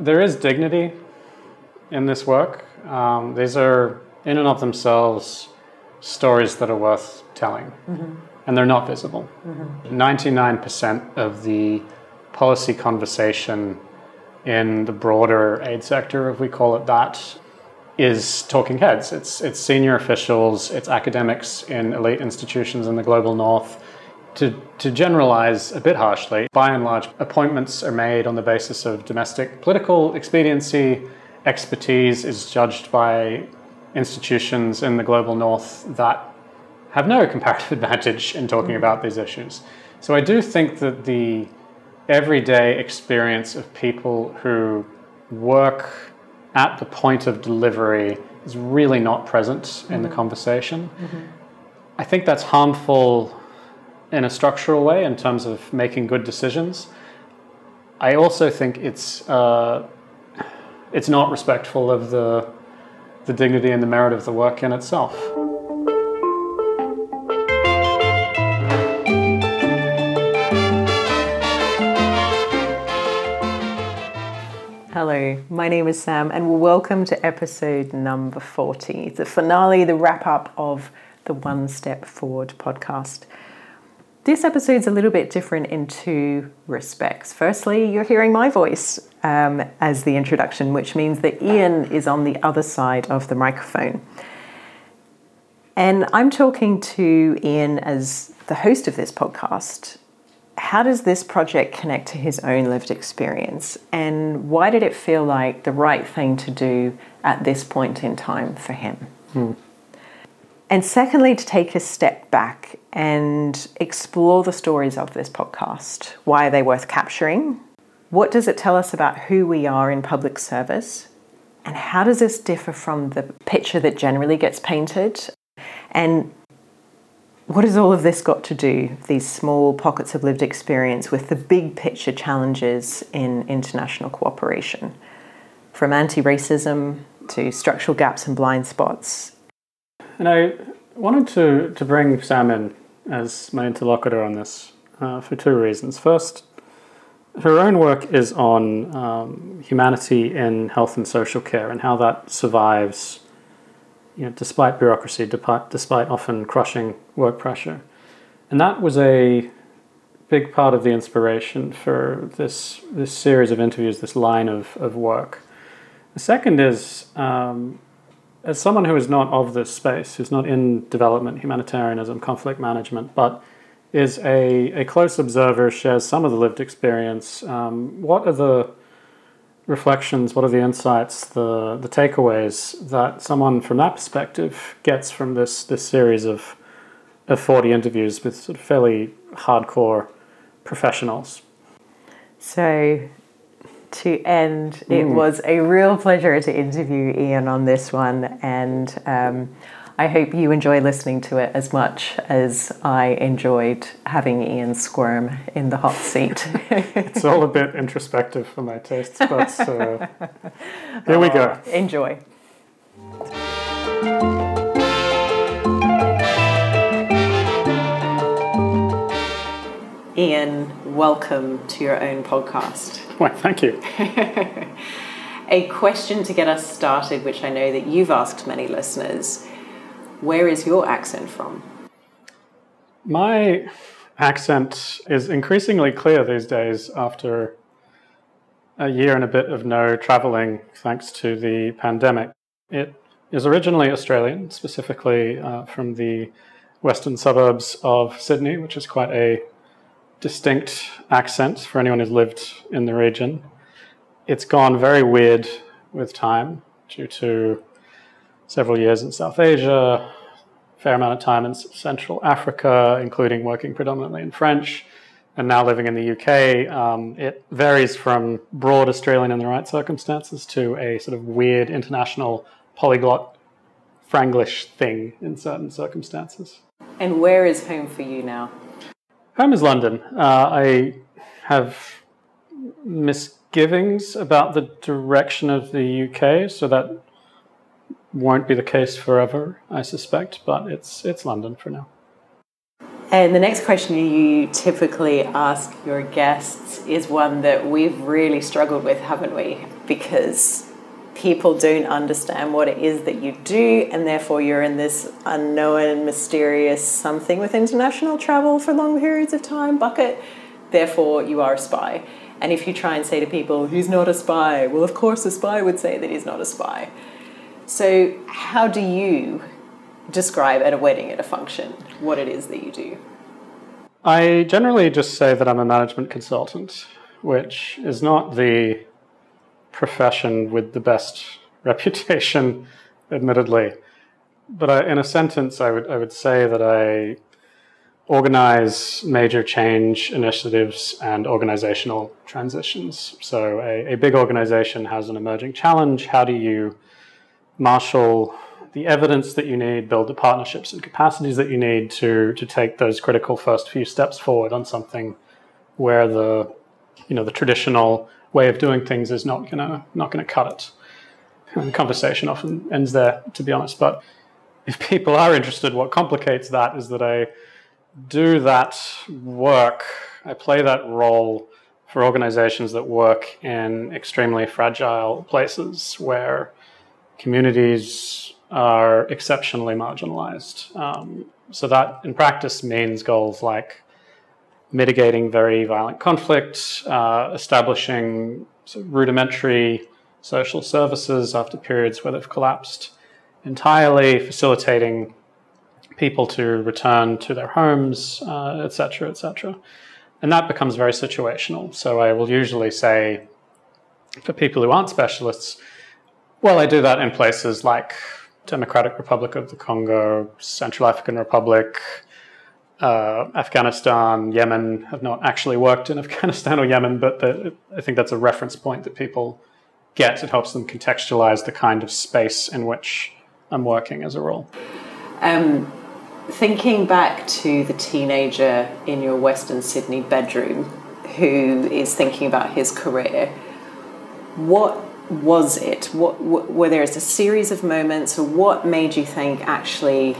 there is dignity in this work. Um, these are, in and of themselves, stories that are worth telling, and they're not visible. 99% of the policy conversation in the broader aid sector, if we call it that, is talking heads. It's, it's senior officials, it's academics in elite institutions in the global north. To, to generalize a bit harshly, by and large, appointments are made on the basis of domestic political expediency. Expertise is judged by institutions in the global north that have no comparative advantage in talking about these issues. So I do think that the everyday experience of people who work at the point of delivery is really not present in the mm-hmm. conversation. Mm-hmm. I think that's harmful in a structural way in terms of making good decisions. I also think it's uh, it's not respectful of the the dignity and the merit of the work in itself. Hello, my name is Sam, and welcome to episode number 40, the finale, the wrap up of the One Step Forward podcast. This episode's a little bit different in two respects. Firstly, you're hearing my voice um, as the introduction, which means that Ian is on the other side of the microphone. And I'm talking to Ian as the host of this podcast. How does this project connect to his own lived experience? And why did it feel like the right thing to do at this point in time for him? And secondly, to take a step back and explore the stories of this podcast. Why are they worth capturing? What does it tell us about who we are in public service? And how does this differ from the picture that generally gets painted? And what has all of this got to do, these small pockets of lived experience, with the big picture challenges in international cooperation? From anti racism to structural gaps and blind spots. And I wanted to, to bring Sam in as my interlocutor on this uh, for two reasons. First, her own work is on um, humanity in health and social care and how that survives, you know, despite bureaucracy, despite, often crushing work pressure. And that was a big part of the inspiration for this, this series of interviews, this line of, of work. The second is um, as someone who is not of this space, who's not in development, humanitarianism, conflict management, but is a, a close observer, shares some of the lived experience, um, what are the reflections, what are the insights, the, the takeaways that someone from that perspective gets from this, this series of, of 40 interviews with sort of fairly hardcore professionals? So, to end, it was a real pleasure to interview Ian on this one, and um, I hope you enjoy listening to it as much as I enjoyed having Ian squirm in the hot seat. It's all a bit introspective for my tastes, but uh, here we go. enjoy. Ian, welcome to your own podcast. Well, thank you. A question to get us started, which I know that you've asked many listeners where is your accent from? My accent is increasingly clear these days after a year and a bit of no traveling thanks to the pandemic. It is originally Australian, specifically uh, from the western suburbs of Sydney, which is quite a distinct accent for anyone who's lived in the region. It's gone very weird with time due to several years in South Asia, fair amount of time in Central Africa, including working predominantly in French, and now living in the UK. Um, it varies from broad Australian in the right circumstances to a sort of weird international polyglot Franglish thing in certain circumstances. And where is home for you now? Home is London. Uh, I have misgivings about the direction of the UK, so that won't be the case forever, I suspect, but it's it's London for now. And the next question you typically ask your guests is one that we've really struggled with, haven't we? Because people don't understand what it is that you do, and therefore you're in this unknown, mysterious something with international travel for long periods of time bucket. Therefore, you are a spy. And if you try and say to people, he's not a spy, well, of course, a spy would say that he's not a spy. So, how do you describe at a wedding, at a function, what it is that you do? I generally just say that I'm a management consultant, which is not the profession with the best reputation, admittedly. But I, in a sentence, I would, I would say that I organize major change initiatives and organizational transitions. So, a, a big organization has an emerging challenge. How do you marshal the evidence that you need, build the partnerships and capacities that you need to, to take those critical first few steps forward on something where the you know the traditional way of doing things is not gonna not gonna cut it. And the conversation often ends there, to be honest. But if people are interested, what complicates that is that I do that work, I play that role for organizations that work in extremely fragile places where communities are exceptionally marginalized. Um, so that in practice means goals like mitigating very violent conflict, uh, establishing sort of rudimentary social services after periods where they've collapsed entirely, facilitating people to return to their homes, etc., uh, etc. Et and that becomes very situational. So I will usually say, for people who aren't specialists, well, I do that in places like Democratic Republic of the Congo, Central African Republic, uh, Afghanistan, Yemen have not actually worked in Afghanistan or Yemen, but the, I think that's a reference point that people get. It helps them contextualize the kind of space in which I'm working as a role. Um, thinking back to the teenager in your Western Sydney bedroom who is thinking about his career, what was it? What, what were there a series of moments, or what made you think actually,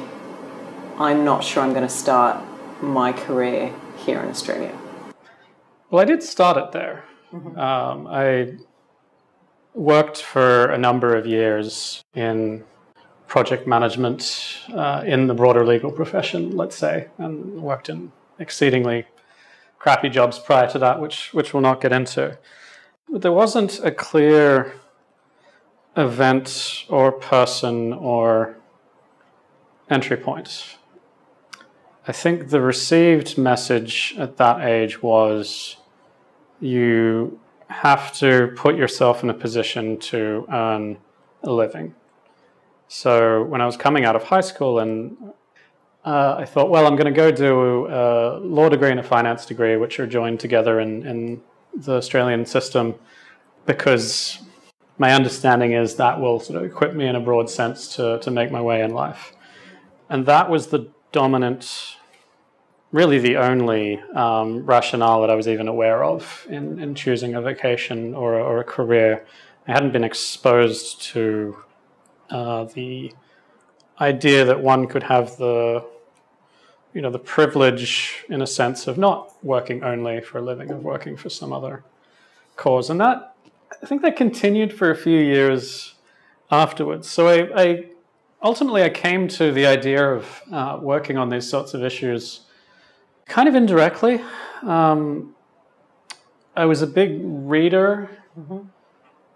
I'm not sure I'm going to start my career here in Australia? Well, I did start it there. Mm-hmm. Um, I worked for a number of years in project management uh, in the broader legal profession, let's say, and worked in exceedingly crappy jobs prior to that, which which we'll not get into. But there wasn't a clear event or person or entry point. I think the received message at that age was you have to put yourself in a position to earn a living. So when I was coming out of high school and uh, I thought, well, I'm going to go do a law degree and a finance degree, which are joined together in, in the Australian system, because my understanding is that will sort of equip me in a broad sense to, to make my way in life. And that was the dominant, really the only um, rationale that I was even aware of in, in choosing a vocation or, or a career. I hadn't been exposed to uh, the idea that one could have the you know the privilege in a sense of not working only for a living of working for some other cause and that I think that continued for a few years afterwards. So I, I ultimately I came to the idea of uh, working on these sorts of issues kind of indirectly. Um, I was a big reader mm-hmm.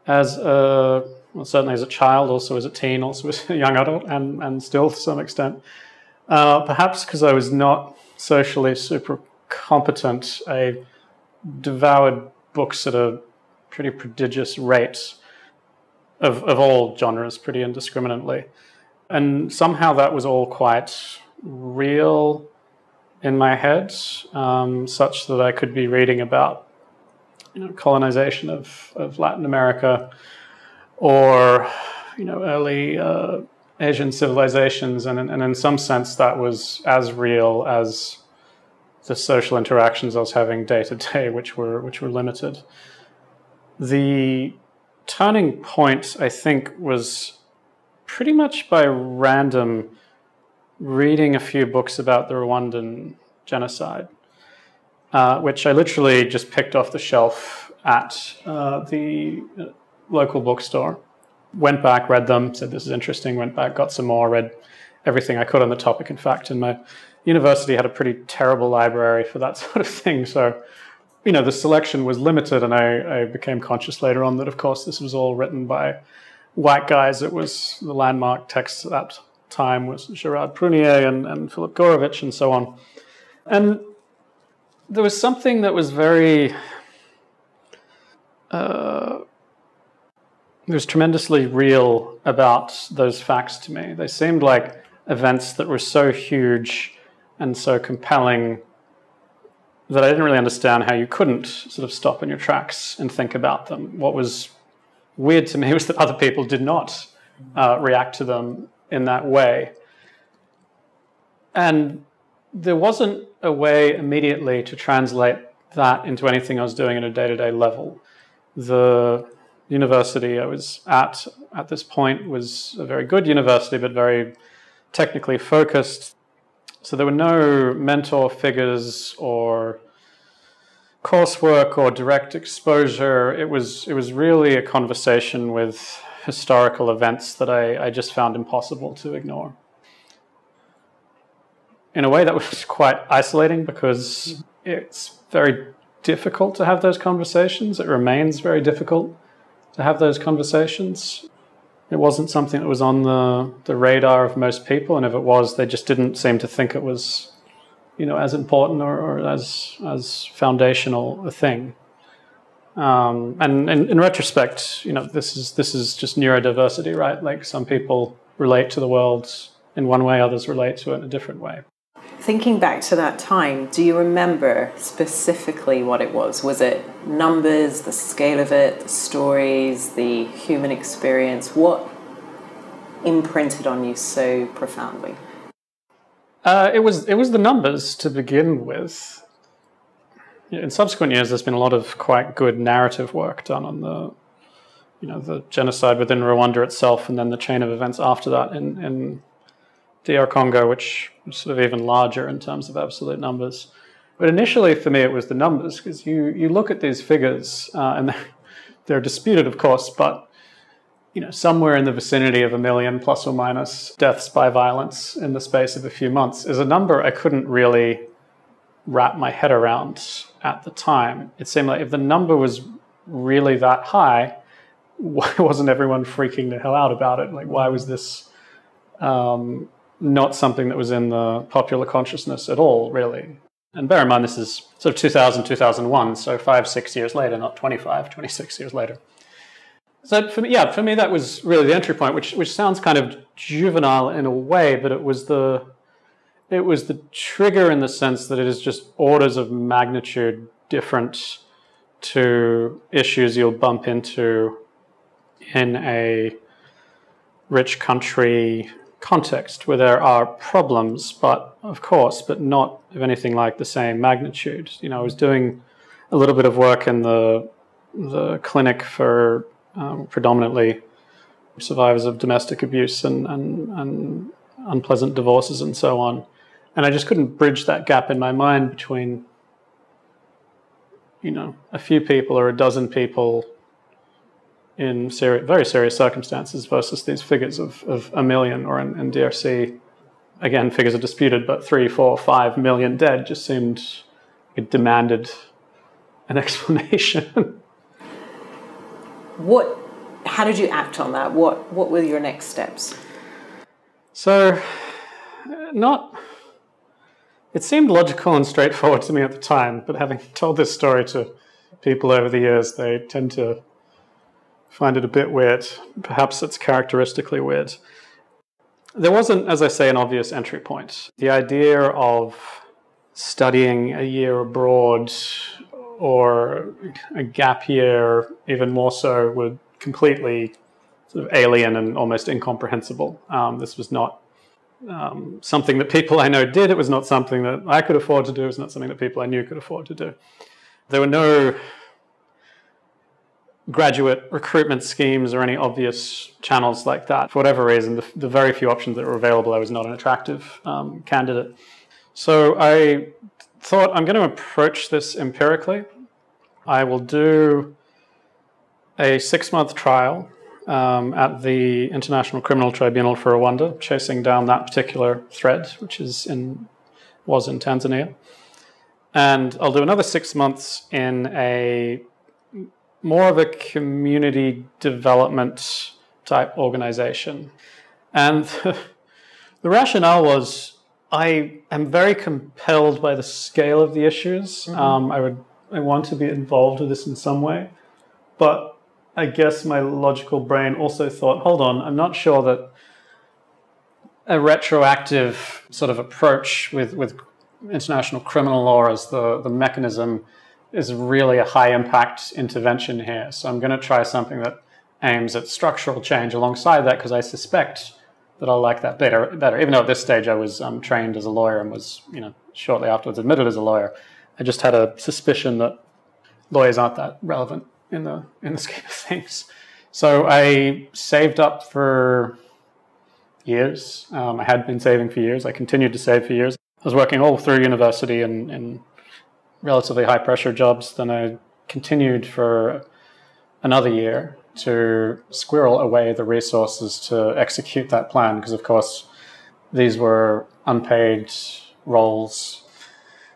as a well, certainly as a child, also as a teen, also as a young adult, and, and still to some extent. Uh, perhaps because I was not socially super competent, I devoured books at a pretty prodigious rate of, of all genres pretty indiscriminately. And somehow that was all quite real in my head, um, such that I could be reading about you know, colonization of, of Latin America or you know, early uh, Asian civilizations. And, and in some sense, that was as real as the social interactions I was having day to day, which were, which were limited. The turning point, I think, was pretty much by random reading a few books about the Rwandan genocide, uh, which I literally just picked off the shelf at uh, the uh, local bookstore. Went back, read them, said this is interesting. Went back, got some more, read everything I could on the topic. In fact, And my university had a pretty terrible library for that sort of thing. So, you know, the selection was limited, and I, I became conscious later on that, of course, this was all written by white guys. It was the landmark text at that time was Gerard Prunier and, and Philip Gourevitch and so on. And there was something that was very, uh, it was tremendously real about those facts to me. They seemed like events that were so huge and so compelling that I didn't really understand how you couldn't sort of stop in your tracks and think about them. What was weird to me was that other people did not uh, react to them in that way. And there wasn't a way immediately to translate that into anything I was doing at a day to day level. The university I was at at this point was a very good university, but very technically focused. So there were no mentor figures or coursework or direct exposure. It was it was really a conversation with historical events that I, I just found impossible to ignore. In a way, that was quite isolating because it's very difficult to have those conversations. It remains very difficult to have those conversations. It wasn't something that was on the, the radar of most people, and if it was, they just didn't seem to think it was, you know, as important or, or as as foundational a thing. Um, and in, in, retrospect, you know, this is this is just neurodiversity, right? Like some people relate to the world in one way, others relate to it in a different way. Thinking back to that time, do you remember specifically what it was? Was it numbers, the scale of it, the stories, the human experience? What imprinted on you so profoundly? Uh, it was it was the numbers to begin with in subsequent years, there's been a lot of quite good narrative work done on the, you know, the genocide within Rwanda itself, and then the chain of events after that in, in DR Congo, which was sort of even larger in terms of absolute numbers. But initially, for me, it was the numbers because you you look at these figures, uh, and they're, they're disputed, of course, but you know, somewhere in the vicinity of a million plus or minus deaths by violence in the space of a few months is a number I couldn't really wrap my head around at the time. It seemed like if the number was really that high, why wasn't everyone freaking the hell out about it? Like, why was this um, not something that was in the popular consciousness at all, really? And bear in mind, this is sort of 2000, 2001, so five, six years later, not 25, 26 years later. So for me, yeah, for me that was really the entry point, which which sounds kind of juvenile in a way, but it was the it was the trigger in the sense that it is just orders of magnitude different to issues you'll bump into in a rich country context where there are problems, but of course, but not of anything like the same magnitude. You know, I was doing a little bit of work in the the clinic for um, predominantly survivors of domestic abuse and, and, and unpleasant divorces and so on. And I just couldn't bridge that gap in my mind between, you know, a few people or a dozen people in seri- very serious circumstances versus these figures of, of a million or in, in DRC. Again, figures are disputed, but three, four, five million dead just seemed it demanded an explanation. What? How did you act on that? What What were your next steps? So, not it seemed logical and straightforward to me at the time, but having told this story to people over the years, they tend to find it a bit weird. Perhaps it's characteristically weird. There wasn't, as I say, an obvious entry point. The idea of studying a year abroad or a gap year, even more so, were completely sort of alien and almost incomprehensible. Um, this was not um, something that people I know did. It was not something that I could afford to do. It was not something that people I knew could afford to do. There were no graduate recruitment schemes or any obvious channels like that. For whatever reason, the, the very few options that were available, I was not an attractive um, candidate. So I thought I'm going to approach this empirically. I will do a six month trial um, at the International Criminal Tribunal for Rwanda, chasing down that particular thread, which is in was in Tanzania. And I'll do another six months in a more of a community development type organization. And the rationale was I am very compelled by the scale of the issues. Mm-hmm. Um, I would I want to be involved with this in some way, but I guess my logical brain also thought, hold on, I'm not sure that a retroactive sort of approach with, with international criminal law as the, the mechanism is really a high impact intervention here. So I'm going to try something that aims at structural change alongside that because I suspect that I'll like that better. Better, even though at this stage I was um, trained as a lawyer and was, you know, shortly afterwards admitted as a lawyer. I just had a suspicion that lawyers aren't that relevant in the in the scheme of things. So I saved up for years. Um, I had been saving for years. I continued to save for years. I was working all through university in, in relatively high pressure jobs. Then I continued for another year to squirrel away the resources to execute that plan because, of course, these were unpaid roles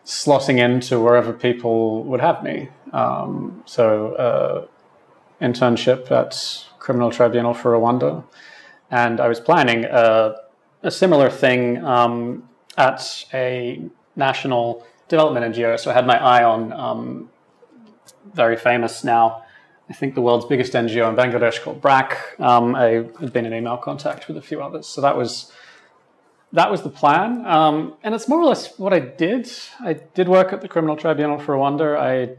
slotting into wherever people would have me. Um, so, uh, internship at Criminal Tribunal for Rwanda, and I was planning a, a similar thing um, at a national development NGO. So I had my eye on um, very famous now. I think the world's biggest NGO in Bangladesh called BRAC. Um, I had been in email contact with a few others, so that was that was the plan. Um, and it's more or less what I did. I did work at the Criminal Tribunal for Rwanda. I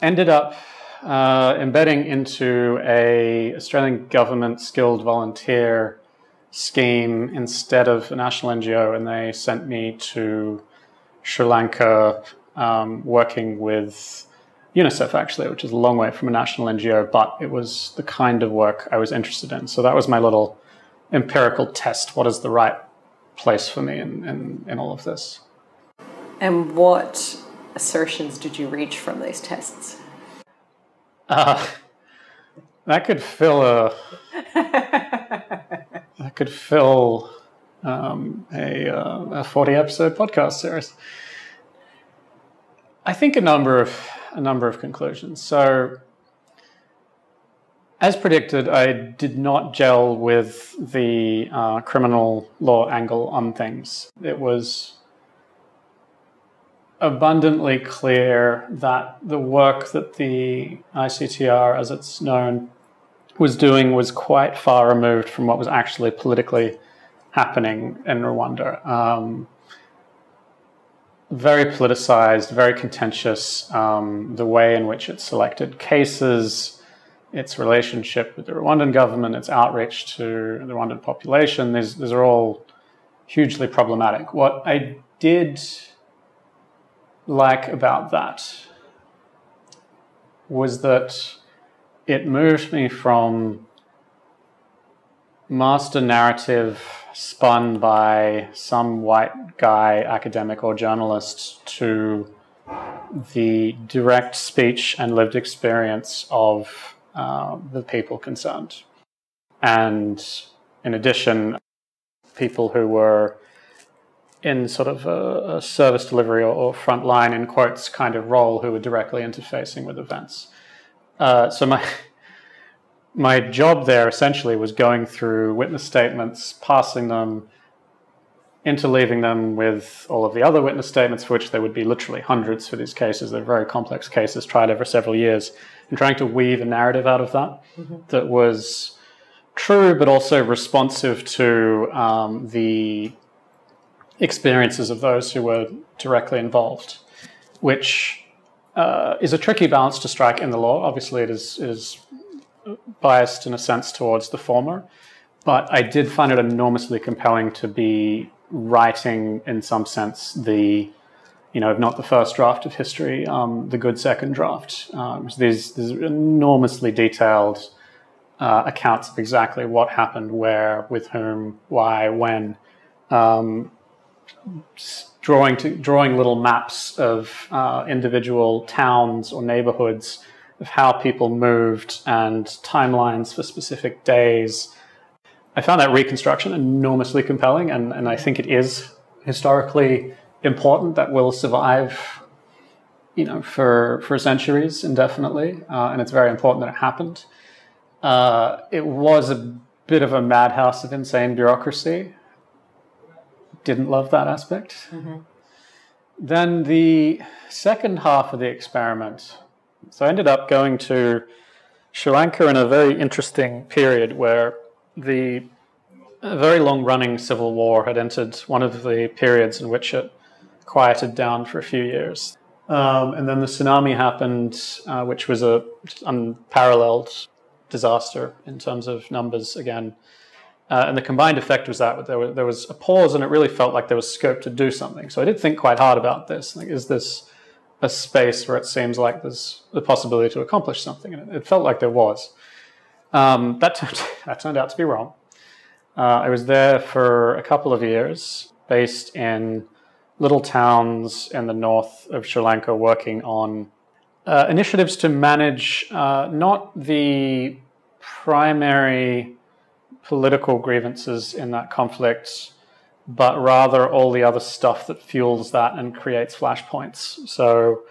ended up uh, embedding into a Australian government skilled volunteer scheme instead of a national NGO, and they sent me to Sri Lanka um, working with UNICEF actually, which is a long way from a national NGO, but it was the kind of work I was interested in. So that was my little empirical test. What is the right place for me in, in, in all of this. And what assertions did you reach from these tests? Uh, that could fill a that could fill um, a, uh, a forty episode podcast series. I think a number of a number of conclusions. So as predicted, I did not gel with the uh, criminal law angle on things. It was abundantly clear that the work that the ICTR, as it's known, was doing was quite far removed from what was actually politically happening in Rwanda. Um, very politicized, very contentious, um, the way in which it selected cases its relationship with the Rwandan government, its outreach to the Rwandan population, these, these are all hugely problematic. What I did like about that was that it moved me from master narrative spun by some white guy, academic or journalist, to the direct speech and lived experience of uh, the people concerned. And in addition, people who were in sort of a, a service delivery or, or front line, in quotes, kind of role who were directly interfacing with events. Uh, so my my job there essentially was going through witness statements, passing them, interleaving them with all of the other witness statements, for which there would be literally hundreds for these cases. They're very complex cases tried over several years, and trying to weave a narrative out of that mm-hmm. that was true but also responsive to um, the experiences of those who were directly involved, which uh, is a tricky balance to strike in the law. Obviously, it is, is biased in a sense towards the former, but I did find it enormously compelling to be writing, in some sense, the you know, if not the first draft of history, um, the good second draft. Um, so there's, there's enormously detailed uh, accounts of exactly what happened, where, with whom, why, when. Um, drawing to, drawing little maps of uh, individual towns or neighborhoods of how people moved and timelines for specific days. I found that reconstruction enormously compelling, and, and I think it is historically important that will survive, you know, for for centuries indefinitely, uh, and it's very important that it happened. Uh, it was a bit of a madhouse of insane bureaucracy. Didn't love that aspect. Mm-hmm. Then the second half of the experiment. So I ended up going to Sri Lanka in a very interesting period where the very long running civil war had entered one of the periods in which it quieted down for a few years. Um, and then the tsunami happened, uh, which was a unparalleled disaster in terms of numbers again. Uh, and the combined effect was that there was, there was, a pause, and it really felt like there was scope to do something. So I did think quite hard about this. Like, is this a space where it seems like there's the possibility to accomplish something? And it, felt like there was. Um, that, turned, that turned out to be wrong. Uh, I was there for a couple of years, based in little towns in the north of Sri Lanka, working on uh, initiatives to manage uh, not the primary political grievances in that conflict, but rather all the other stuff that fuels that and creates flashpoints. So,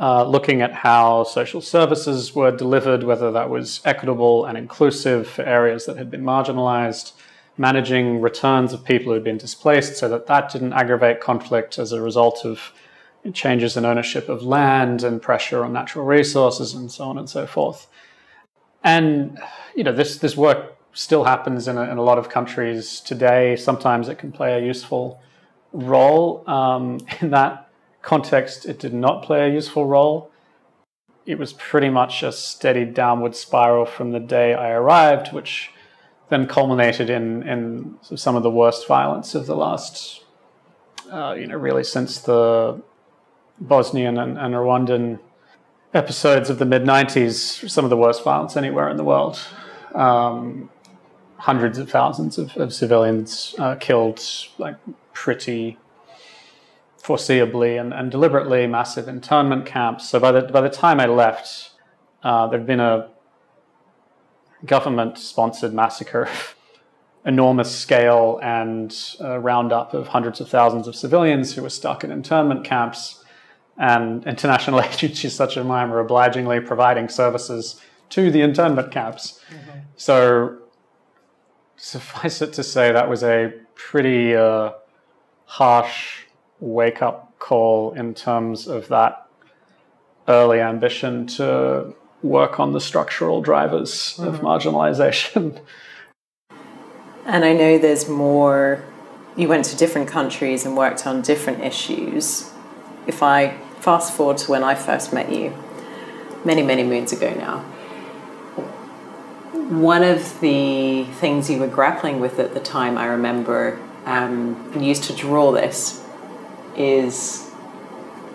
uh, looking at how social services were delivered, whether that was equitable and inclusive for areas that had been marginalized, managing returns of people who had been displaced so that that didn't aggravate conflict as a result of changes in ownership of land and pressure on natural resources and so on and so forth. And you know, this this work still happens in a, in a lot of countries today. Sometimes it can play a useful role. Um, in that context, it did not play a useful role. It was pretty much a steady downward spiral from the day I arrived, which then culminated in in some of the worst violence of the last, uh, you know, really since the Bosnian and, and Rwandan episodes of the mid 90s, some of the worst violence anywhere in the world. Um, hundreds of thousands of, of civilians uh, killed, like pretty foreseeably and, and, deliberately, massive internment camps. So by the, by the time I left, uh, there'd been a government sponsored massacre, enormous scale, and a roundup of hundreds of thousands of civilians who were stuck in internment camps and international agencies such as mine were obligingly providing services to the internment camps. Mm-hmm. So, suffice it to say, that was a pretty uh, harsh wake up call in terms of that early ambition to work on the structural drivers mm-hmm. of marginalization. And I know there's more, you went to different countries and worked on different issues. If I fast forward to when I first met you, many, many moons ago now. One of the things you were grappling with at the time, I remember, um, and used to draw this, is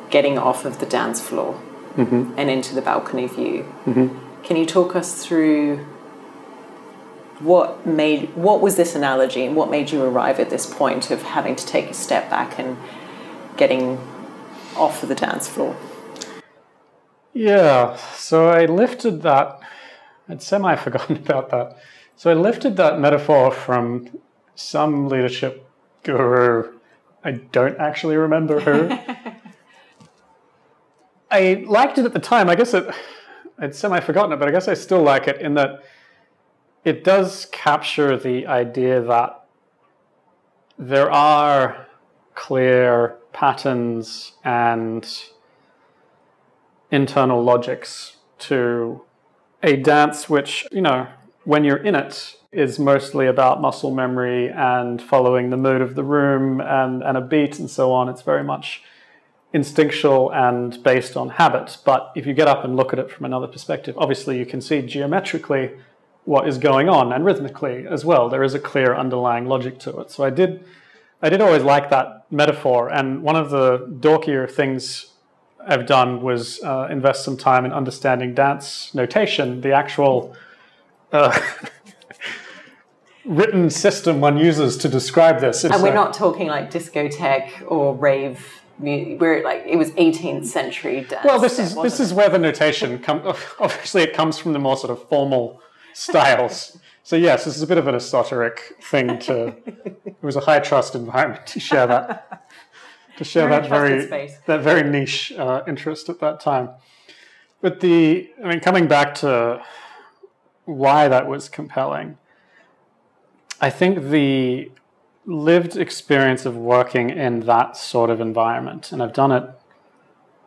getting off of the dance floor mm-hmm. and into the balcony view. Mm-hmm. Can you talk us through what made what was this analogy and what made you arrive at this point of having to take a step back and getting off of the dance floor? Yeah, so I lifted that, I'd semi forgotten about that. So I lifted that metaphor from some leadership guru. I don't actually remember who. I liked it at the time. I guess it, I'd semi forgotten it, but I guess I still like it in that it does capture the idea that there are clear patterns and internal logics to a dance which, you know, when you're in it, is mostly about muscle memory and following the mood of the room and, and a beat and so on. It's very much instinctual and based on habit. But if you get up and look at it from another perspective, obviously you can see geometrically what is going on and rhythmically as well. There is a clear underlying logic to it. So I did I did always like that metaphor, and one of the dorkier things I've done was uh, invest some time in understanding dance notation, the actual. Uh, written system one uses to describe this. and we're not talking like discotheque or rave. We're like it was 18th century dance. Well, this is this is where the notation comes. Obviously, it comes from the more sort of formal styles. so yes, this is a bit of an esoteric thing. To it was a high trust environment to share that to share that very space. that very niche uh, interest at that time. But the I mean, coming back to why that was compelling I think the lived experience of working in that sort of environment, and I've done it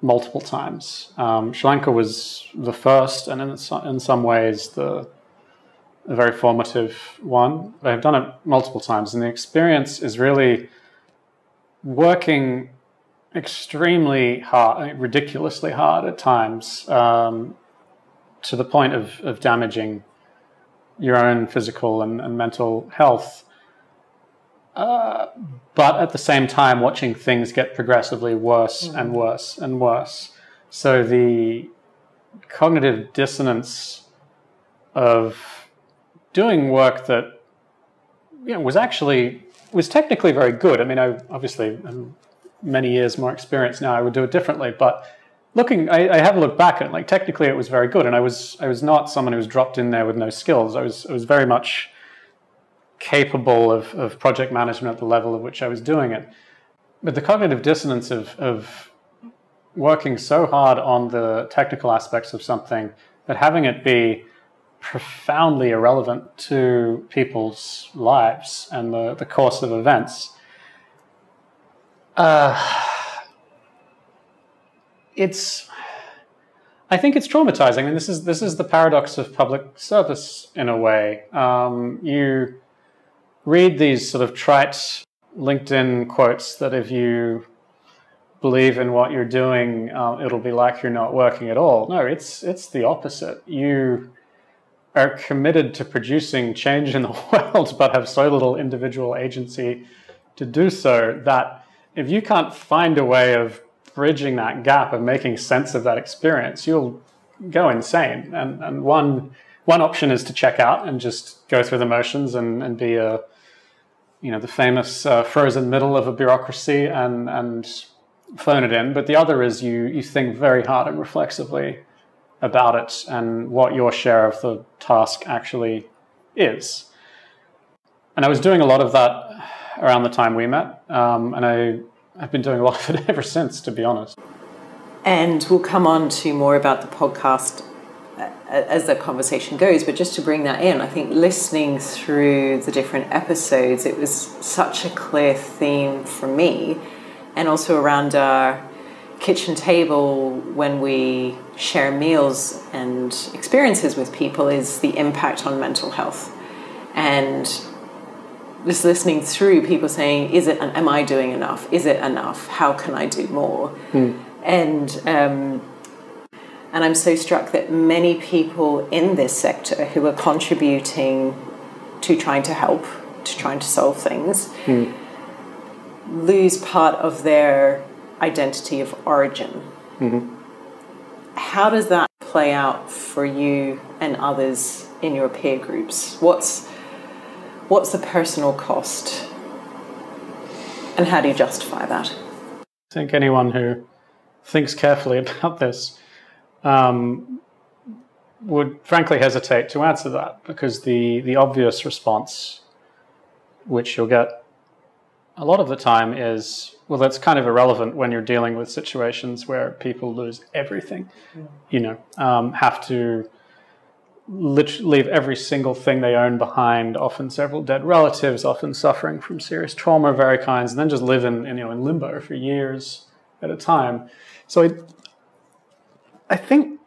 multiple times. Um, Sri Lanka was the first, and in, in some ways, the a very formative one. I've done it multiple times, and the experience is really working extremely hard, ridiculously hard at times, um, to the point of, of damaging your own physical and, and mental health. Uh, but at the same time, watching things get progressively worse mm-hmm. and worse and worse. So the cognitive dissonance of doing work that you know, was actually was technically very good. I mean, I obviously am many years more experienced now. I would do it differently, but looking, I, I have a look back at it. Like technically, it was very good, and I was I was not someone who was dropped in there with no skills. I was I was very much capable of, of project management at the level at which I was doing it. But the cognitive dissonance of, of working so hard on the technical aspects of something but having it be profoundly irrelevant to people's lives and the, the course of events. Uh, it's I think it's traumatizing. I mean, this is this is the paradox of public service in a way. Um, you read these sort of trite LinkedIn quotes that if you believe in what you're doing, uh, it'll be like you're not working at all. No, it's it's the opposite. You are committed to producing change in the world, but have so little individual agency to do so that if you can't find a way of bridging that gap and making sense of that experience, you'll go insane. And, and one one option is to check out and just go through the motions and, and be a you know the famous uh, frozen middle of a bureaucracy and and phone it in. But the other is you you think very hard and reflexively about it and what your share of the task actually is. And I was doing a lot of that around the time we met, um, and I I've been doing a lot of it ever since, to be honest. And we'll come on to more about the podcast uh, as the conversation goes, but just to bring that in, I think listening through the different episodes, it was such a clear theme for me, and also around our kitchen table when we share meals and experiences with people is the impact on mental health. And just listening through people saying, "Is it? Am I doing enough? Is it enough? How can I do more?" Mm. And um, and I'm so struck that many people in this sector who are contributing to trying to help, to trying to solve things, mm. lose part of their identity of origin. Mm-hmm. How does that play out for you and others in your peer groups? What's what's the personal cost? And how do you justify that? I think anyone who thinks carefully about this um, would frankly hesitate to answer that because the, the obvious response, which you'll get a lot of the time, is well, that's kind of irrelevant when you're dealing with situations where people lose everything, yeah. you know, um, have to literally leave every single thing they own behind, often several dead relatives, often suffering from serious trauma of various kinds, and then just live in, you know in limbo for years at a time. So I think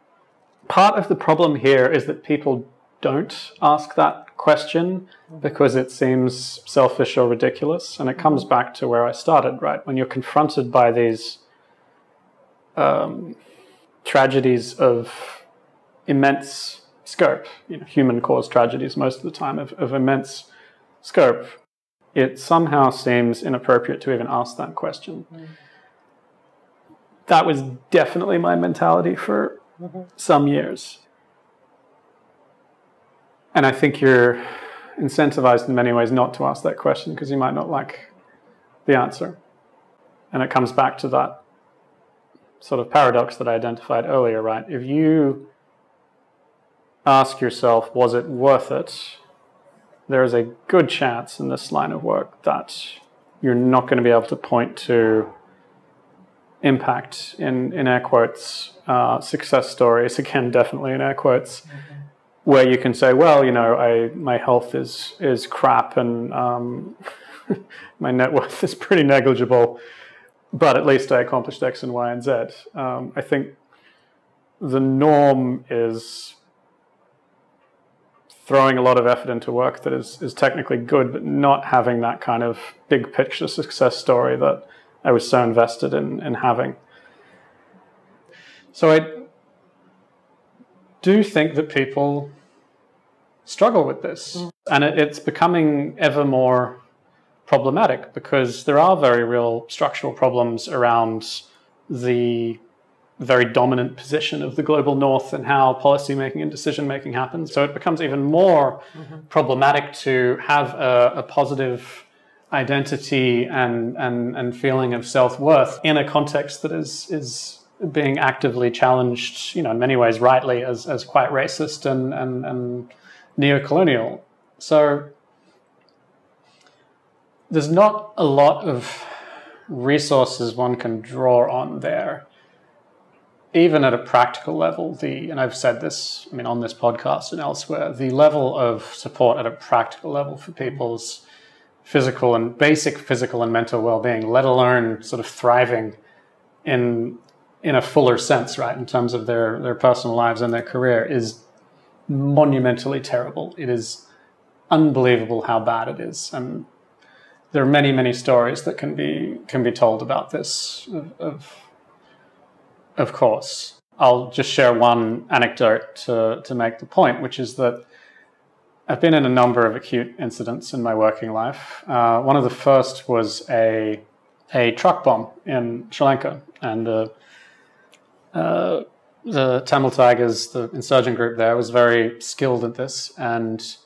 part of the problem here is that people don't ask that question because it seems selfish or ridiculous, and it comes back to where I started. Right when you're confronted by these um, tragedies of immense scope, you know, human caused tragedies most of the time of, of immense scope, it somehow seems inappropriate to even ask that question. Mm. That was definitely my mentality for mm-hmm. some years. And I think you're incentivized in many ways not to ask that question because you might not like the answer. And it comes back to that sort of paradox that I identified earlier, right? If you ask yourself, was it worth it? There is a good chance in this line of work that you're not going to be able to point to impact in, in air quotes uh, success stories again definitely in air quotes mm-hmm. Where you can say well you know I my health is is crap and um, my net worth is pretty negligible but at least I accomplished X and Y and Z. Um, I think the norm is throwing a lot of effort into work that is, is technically good, but not having that kind of big picture success story that I was so invested in, in having. So I do think that people struggle with this, mm. and it, it's becoming ever more problematic because there are very real structural problems around the very dominant position of the global north and how policymaking and decision making happens. So it becomes even more mm-hmm. problematic to have a, a, positive identity and, and, and feeling of self worth in a context that is, is being actively challenged, you know, in many ways rightly as, as quite racist and, and, and neo-colonial. So there's not a lot of resources one can draw on there. Even at a practical level, the and I've said this, I mean, on this podcast and elsewhere, the level of support at a practical level for people's physical and basic physical and mental well-being, let alone sort of thriving in in a fuller sense, right, in terms of their their personal lives and their career, is monumentally terrible. It is unbelievable how bad it is, and there are many, many stories that can be can be told about this. Of, of, course, I'll just share one anecdote to to make the point, which is that I've been in a number of acute incidents in my working life. Uh, one of the first was a a truck bomb in Sri Lanka, and uh, the Tamil Tigers, the insurgent group there, was very skilled at this, and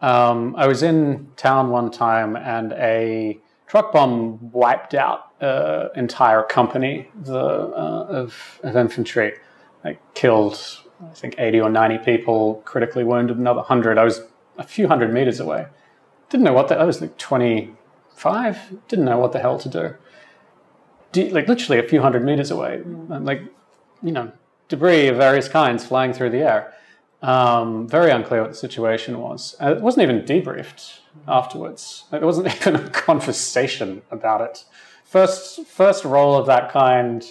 um, I was in town one time and a truck bomb wiped out an entire company the, uh, of, of infantry. It killed, I think, 80 or 90 people, critically wounded another 100. I was a few hundred meters away. Didn't know what the, I was like 25, didn't know what the hell to do. De- like literally a few hundred meters away. And like, you know, debris of various kinds flying through the air. Um, very unclear what the situation was. Uh, it wasn't even debriefed afterwards. It wasn't even a conversation about it. First, first role of that kind,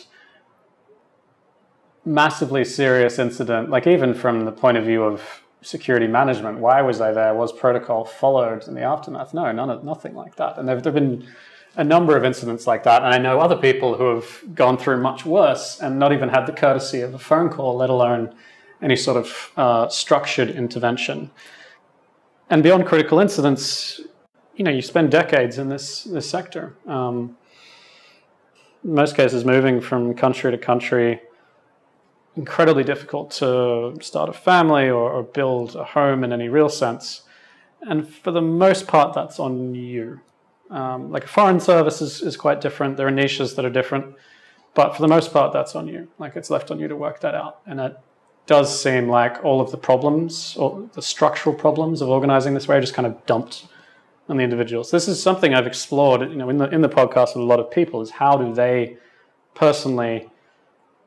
massively serious incident. Like even from the point of view of security management, why was I there? Was protocol followed in the aftermath? No, none of nothing like that. And there have been a number of incidents like that. And I know other people who have gone through much worse and not even had the courtesy of a phone call, let alone any sort of uh, structured intervention. And beyond critical incidents, you know, you spend decades in this this sector. Um, in most cases, moving from country to country, incredibly difficult to start a family or, or build a home in any real sense. And for the most part, that's on you. Um, like a foreign service is, is quite different. There are niches that are different, but for the most part, that's on you. Like it's left on you to work that out. And it does seem like all of the problems or the structural problems of organizing this way are just kind of dumped on the individuals. This is something I've explored, you know, in the in the podcast with a lot of people is how do they personally,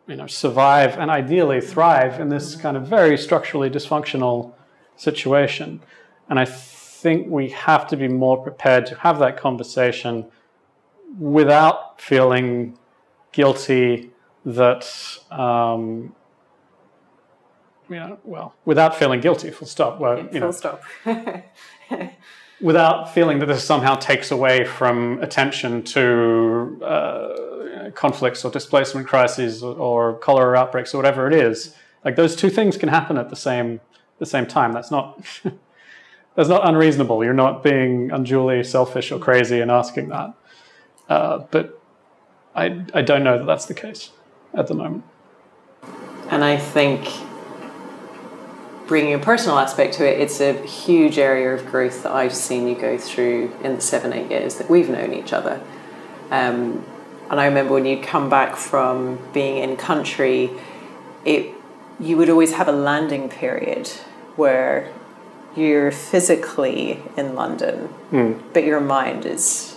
you know, survive and ideally thrive in this kind of very structurally dysfunctional situation. And I think we have to be more prepared to have that conversation without feeling guilty that um, you know, well, without feeling guilty, full stop. Well, you full know, stop. without feeling that this somehow takes away from attention to uh, conflicts or displacement crises or, or cholera outbreaks or whatever it is. Like those two things can happen at the same the same time. That's not that's not unreasonable. You're not being unduly selfish or crazy in asking that. Uh, but I I don't know that that's the case at the moment. And I think bringing a personal aspect to it, it's a huge area of growth that I've seen you go through in the seven, eight years that we've known each other. Um, and I remember when you'd come back from being in country, it you would always have a landing period where you're physically in London, mm. but your mind is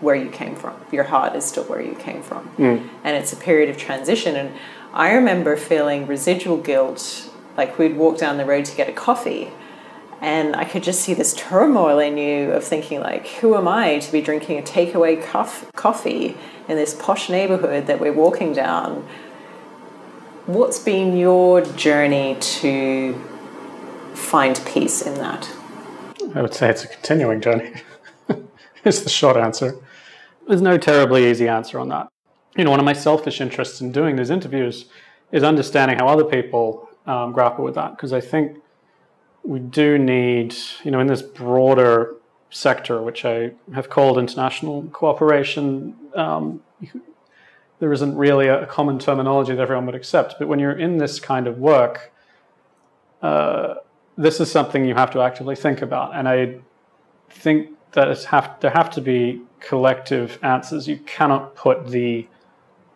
where you came from. Your heart is still where you came from. Mm. And it's a period of transition. And I remember feeling residual guilt, like we'd walk down the road to get a coffee. And I could just see this turmoil in you of thinking, like, who am I to be drinking a takeaway cof- coffee in this posh neighborhood that we're walking down? What's been your journey to find peace in that? I would say it's a continuing journey, is the short answer. There's no terribly easy answer on that. You know, one of my selfish interests in doing these interviews is understanding how other people um, grapple with that, because I think we do need, you know, in this broader sector, which I have called international cooperation, um, there isn't really a common terminology that everyone would accept. But when you're in this kind of work, uh, this is something you have to actively think about. And I think that have, there have to be collective answers. You cannot put the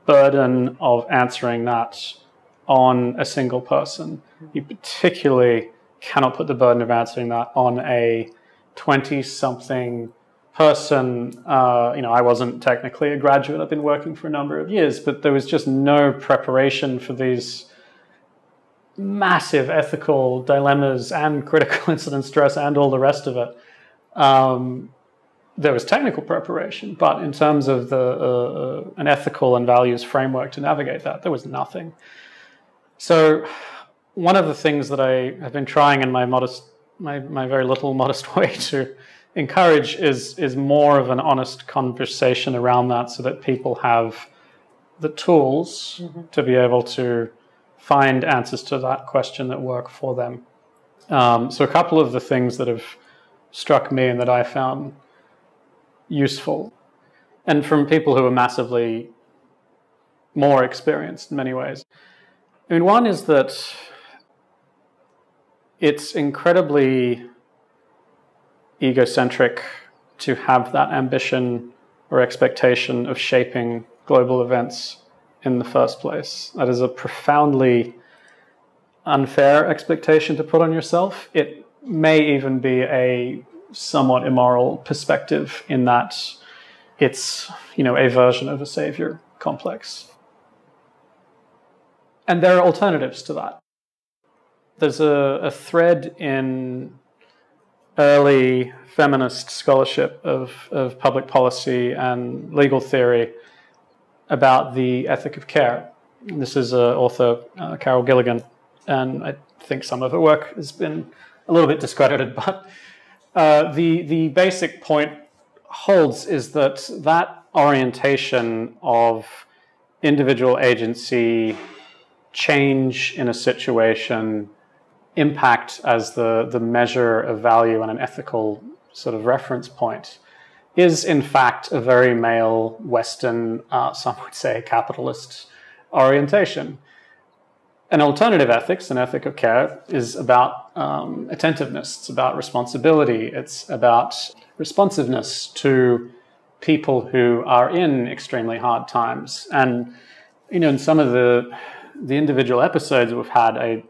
burden of answering that on a single person. You particularly cannot put the burden of answering that on a 20 something person, uh, you know, I wasn't technically a graduate. I've been working for a number of years, but there was just no preparation for these massive ethical dilemmas and critical incident stress and all the rest of it. Um, there was technical preparation, but in terms of the uh, an ethical and values framework to navigate that, there was nothing. So, one of the things that I have been trying in my modest, my, my very little modest way to encourage is is more of an honest conversation around that so that people have the tools mm-hmm. to be able to find answers to that question that work for them. Um, so a couple of the things that have struck me and that I found useful, and from people who are massively more experienced in many ways. I mean, one is that it's incredibly egocentric to have that ambition or expectation of shaping global events in the first place. That is a profoundly unfair expectation to put on yourself. It may even be a somewhat immoral perspective in that it's, you know, a version of a savior complex. And there are alternatives to that. There's a, a thread in early feminist scholarship of, of public policy and legal theory about the ethic of care. This is uh, author uh, Carol Gilligan, and I think some of her work has been a little bit discredited, but uh, the, the basic point holds is that that orientation of individual agency, change in a situation, impact as the, the measure of value and an ethical sort of reference point is in fact a very male Western, uh, some would say capitalist orientation. An alternative ethics, an ethic of care, is about um, attentiveness, it's about responsibility, it's about responsiveness to people who are in extremely hard times. And, you know, in some of the, the individual episodes we've had, I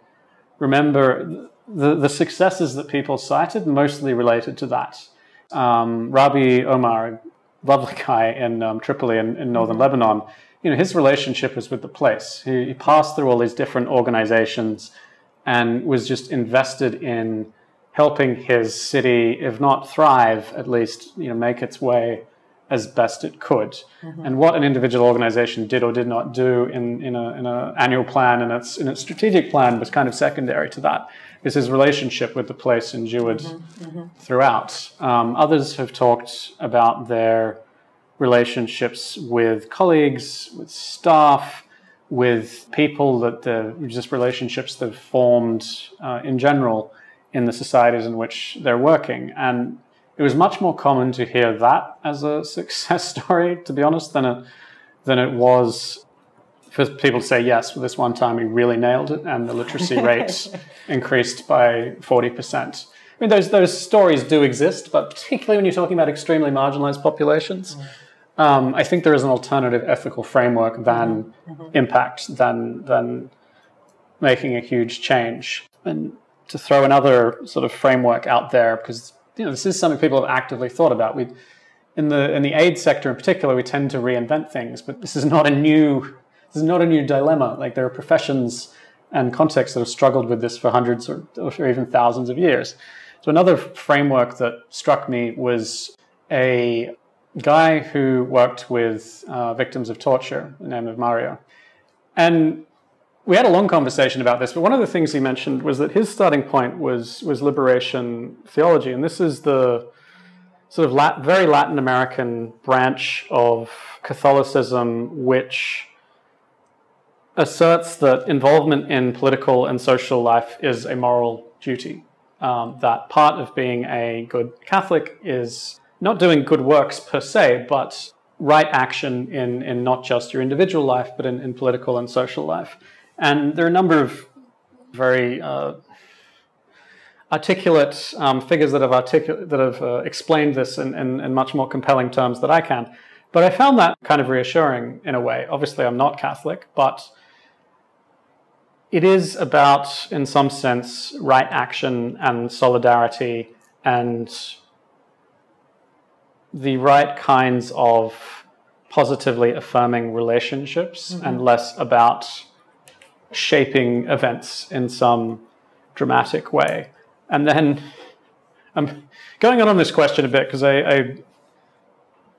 remember the, the successes that people cited mostly related to that. Um, Rabi Omar, a lovely guy in um, Tripoli in, in northern mm-hmm. Lebanon, you know, his relationship was with the place. He, he, passed through all these different organizations and was just invested in helping his city, if not thrive, at least you know make its way as best it could. Mm-hmm. And what an individual organization did or did not do in, in, a, in an annual plan and its, in its strategic plan was kind of secondary to that. Is his relationship with the place endured mm-hmm. Mm-hmm. throughout. Um, others have talked about their relationships with colleagues, with staff, with people that the just relationships that have formed uh, in general in the societies in which they're working. And it was much more common to hear that as a success story, to be honest, than it, than it was for people to say yes, well, this one time we really nailed it, and the literacy rate increased by forty percent. I mean, those those stories do exist, but particularly when you're talking about extremely marginalized populations, mm-hmm. um, I think there is an alternative ethical framework than mm-hmm. Mm-hmm. impact, than than making a huge change. And to throw another sort of framework out there, because you know this is something people have actively thought about. We in the in the aid sector in particular, we tend to reinvent things, but this is not a new this is not a new dilemma. Like there are professions and contexts that have struggled with this for hundreds or, or even thousands of years. So another framework that struck me was a guy who worked with uh, victims of torture, the name of Mario, and we had a long conversation about this, but one of the things he mentioned was that his starting point was was liberation theology, and this is the sort of Lat- very Latin American branch of Catholicism, which asserts that involvement in political and social life is a moral duty. Um, that part of being a good Catholic is not doing good works per se, but right action in, in not just your individual life, but in, in political and social life. And there are a number of very uh, articulate um, figures that have, articul- that have uh, explained this in, in, in much more compelling terms than I can. But I found that kind of reassuring in a way. Obviously, I'm not Catholic, but it is about, in some sense, right action and solidarity and the right kinds of positively affirming relationships mm-hmm. and less about shaping events in some dramatic way. And then I'm going on on this question a bit because I, I,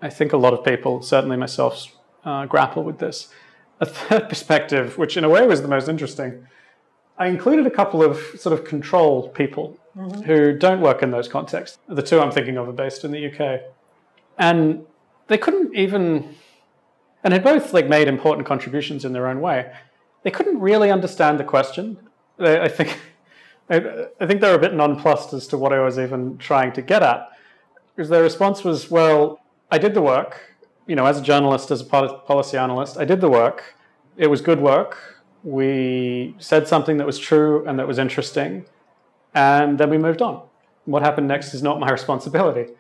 I, think a lot of people, certainly myself, uh, grapple with this. A third perspective, which in a way was the most interesting, I included a couple of sort of control people mm-hmm. who don't work in those contexts. The two I'm thinking of are based in the UK. And they couldn't even, and had both like made important contributions in their own way they couldn't really understand the question. I, I think I, I, think they were a bit nonplussed as to what I was even trying to get at, because their response was, "Well, I did the work. You know, as a journalist, as a policy analyst, I did the work. It was good work. We said something that was true and that was interesting, and then we moved on. What happened next is not my responsibility."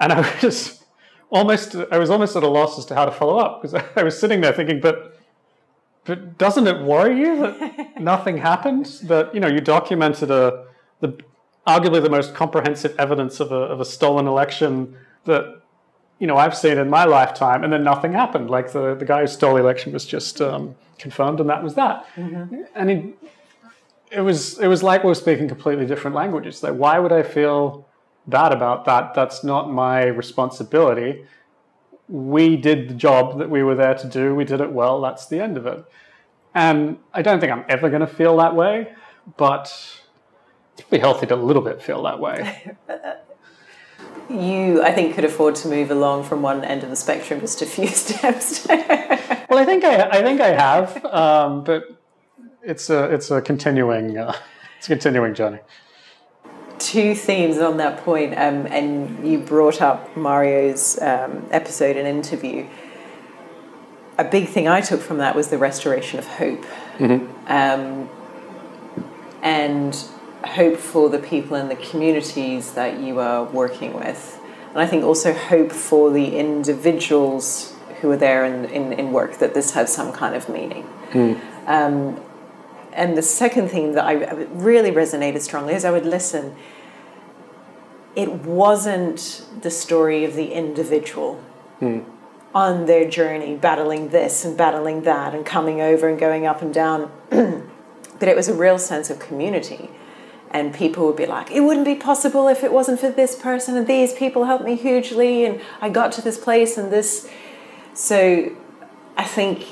And I was just almost, I was almost at a loss as to how to follow up because I was sitting there thinking, but but doesn't it worry you that nothing happened? That you know you documented a the arguably the most comprehensive evidence of a of a stolen election that you know I've seen in my lifetime, and then nothing happened. Like the the guy who stole the election was just um, confirmed, and that was that. Mm-hmm. And he, it was it was like we were speaking completely different languages. Like why would I feel bad about that? That's not my responsibility we did the job that we were there to do. We did it well. That's the end of it. And I don't think I'm ever going to feel that way, but it's probably healthy to a little bit feel that way. you, I think, could afford to move along from one end of the spectrum just a few steps. well, I think I, I think I have, um, but it's a it's a continuing uh, it's a continuing journey two themes on that point, um, and you brought up Mario's um, episode and interview. A big thing I took from that was the restoration of hope, mm-hmm. um, and hope for the people in the communities that you are working with, and I think also hope for the individuals who are there in, in, in work that this has some kind of meaning. Mm and the second thing that I really resonated strongly is I would listen. It wasn't the story of the individual mm. on their journey, battling this and battling that, and coming over and going up and down, but it was a real sense of community. And people would be like, it wouldn't be possible if it wasn't for this person, and these people helped me hugely, and I got to this place and this. So I think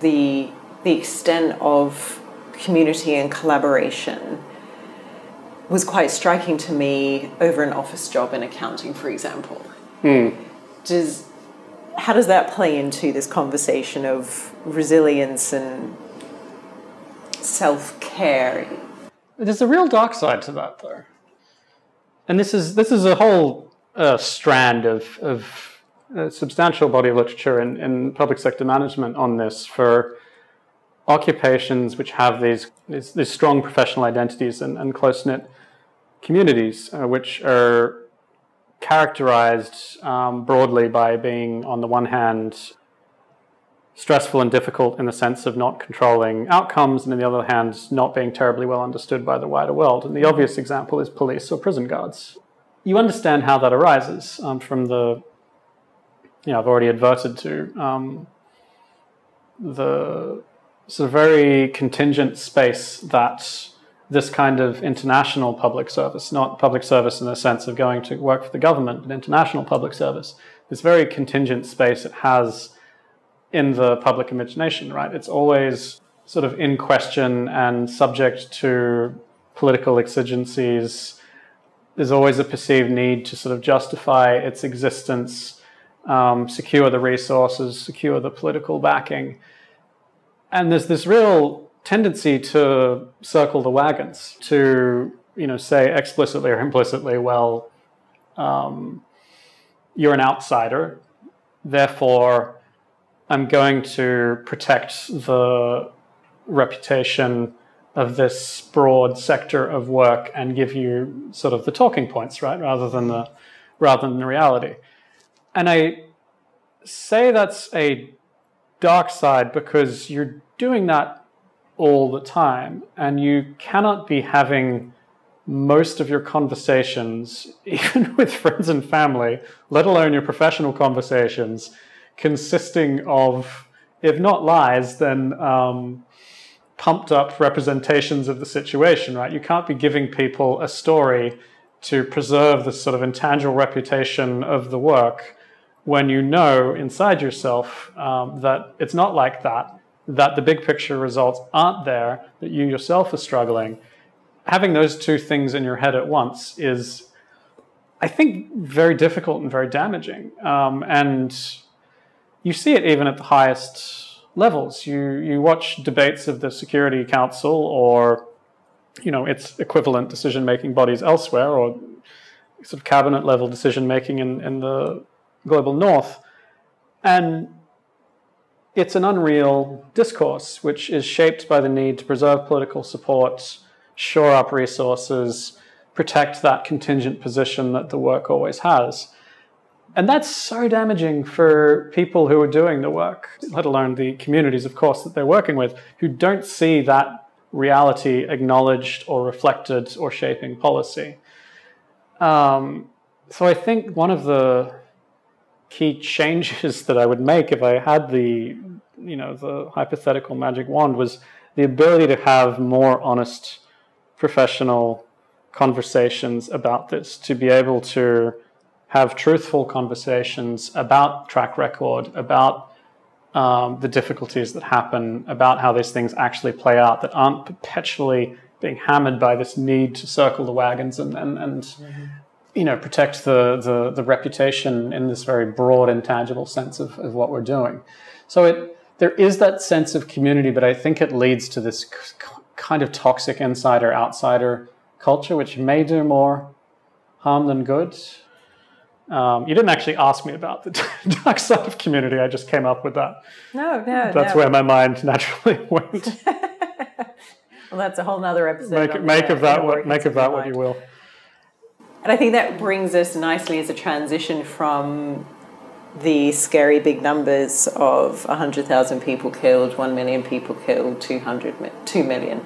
the the extent of community and collaboration was quite striking to me over an office job in accounting, for example. Mm. Does how does that play into this conversation of resilience and self care? There's a real dark side to that, though, and this is this is a whole uh, strand of of a substantial body of literature in, in public sector management on this for occupations which have these, these, these strong professional identities and, and close knit communities, uh, which are characterized um, broadly by being, on the one hand, stressful and difficult in the sense of not controlling outcomes, and on the other hand, not being terribly well understood by the wider world. And the obvious example is police or prison guards. You understand how that arises um, from the, you know, I've already adverted to um, the sort of very contingent space that this kind of international public service, not public service in the sense of going to work for the government, but international public service, this very contingent space it has in the public imagination, right? It's always sort of in question and subject to political exigencies. There's always a perceived need to sort of justify its existence, um, secure the resources, secure the political backing. And there's this real tendency to circle the wagons, to you know say explicitly or implicitly, well, um, you're an outsider, therefore I'm going to protect the reputation of this broad sector of work and give you sort of the talking points, right, rather than the rather than the reality. And I say that's a dark side because you're doing that all the time, and you cannot be having most of your conversations, even with friends and family, let alone your professional conversations, consisting of, if not lies, then um, pumped up representations of the situation, right? You can't be giving people a story to preserve this sort of intangible reputation of the work when you know inside yourself um, that it's not like that, that the big picture results aren't there, that you yourself are struggling. Having those two things in your head at once is, I think, very difficult and very damaging. Um, and you see it even at the highest levels. You you watch debates of the Security Council or you know its equivalent decision making bodies elsewhere, or sort of cabinet level decision making in, in the global north, and it's an unreal discourse which is shaped by the need to preserve political support, shore up resources, protect that contingent position that the work always has. And that's so damaging for people who are doing the work, let alone the communities, of course, that they're working with, who don't see that reality acknowledged or reflected or shaping policy. Um, so I think one of the key changes that I would make if I had the, you know, the hypothetical magic wand was the ability to have more honest professional conversations about this, to be able to have truthful conversations about track record, about um, the difficulties that happen, about how these things actually play out, that aren't perpetually being hammered by this need to circle the wagons and, and, and mm-hmm. you know, protect the, the, the, reputation in this very broad, intangible sense of, of what we're doing. So it, there is that sense of community, but I think it leads to this kind of toxic insider outsider culture, which may do more harm than good. Um, you didn't actually ask me about the dark side of community. I just came up with that. No, no, That's no. where my mind naturally went. well, that's a whole nother episode. Make, make of that what make of that what you will. And I think that brings us nicely as a transition from the scary big numbers of 100,000 people killed, 1 million people killed, 200, 2 million,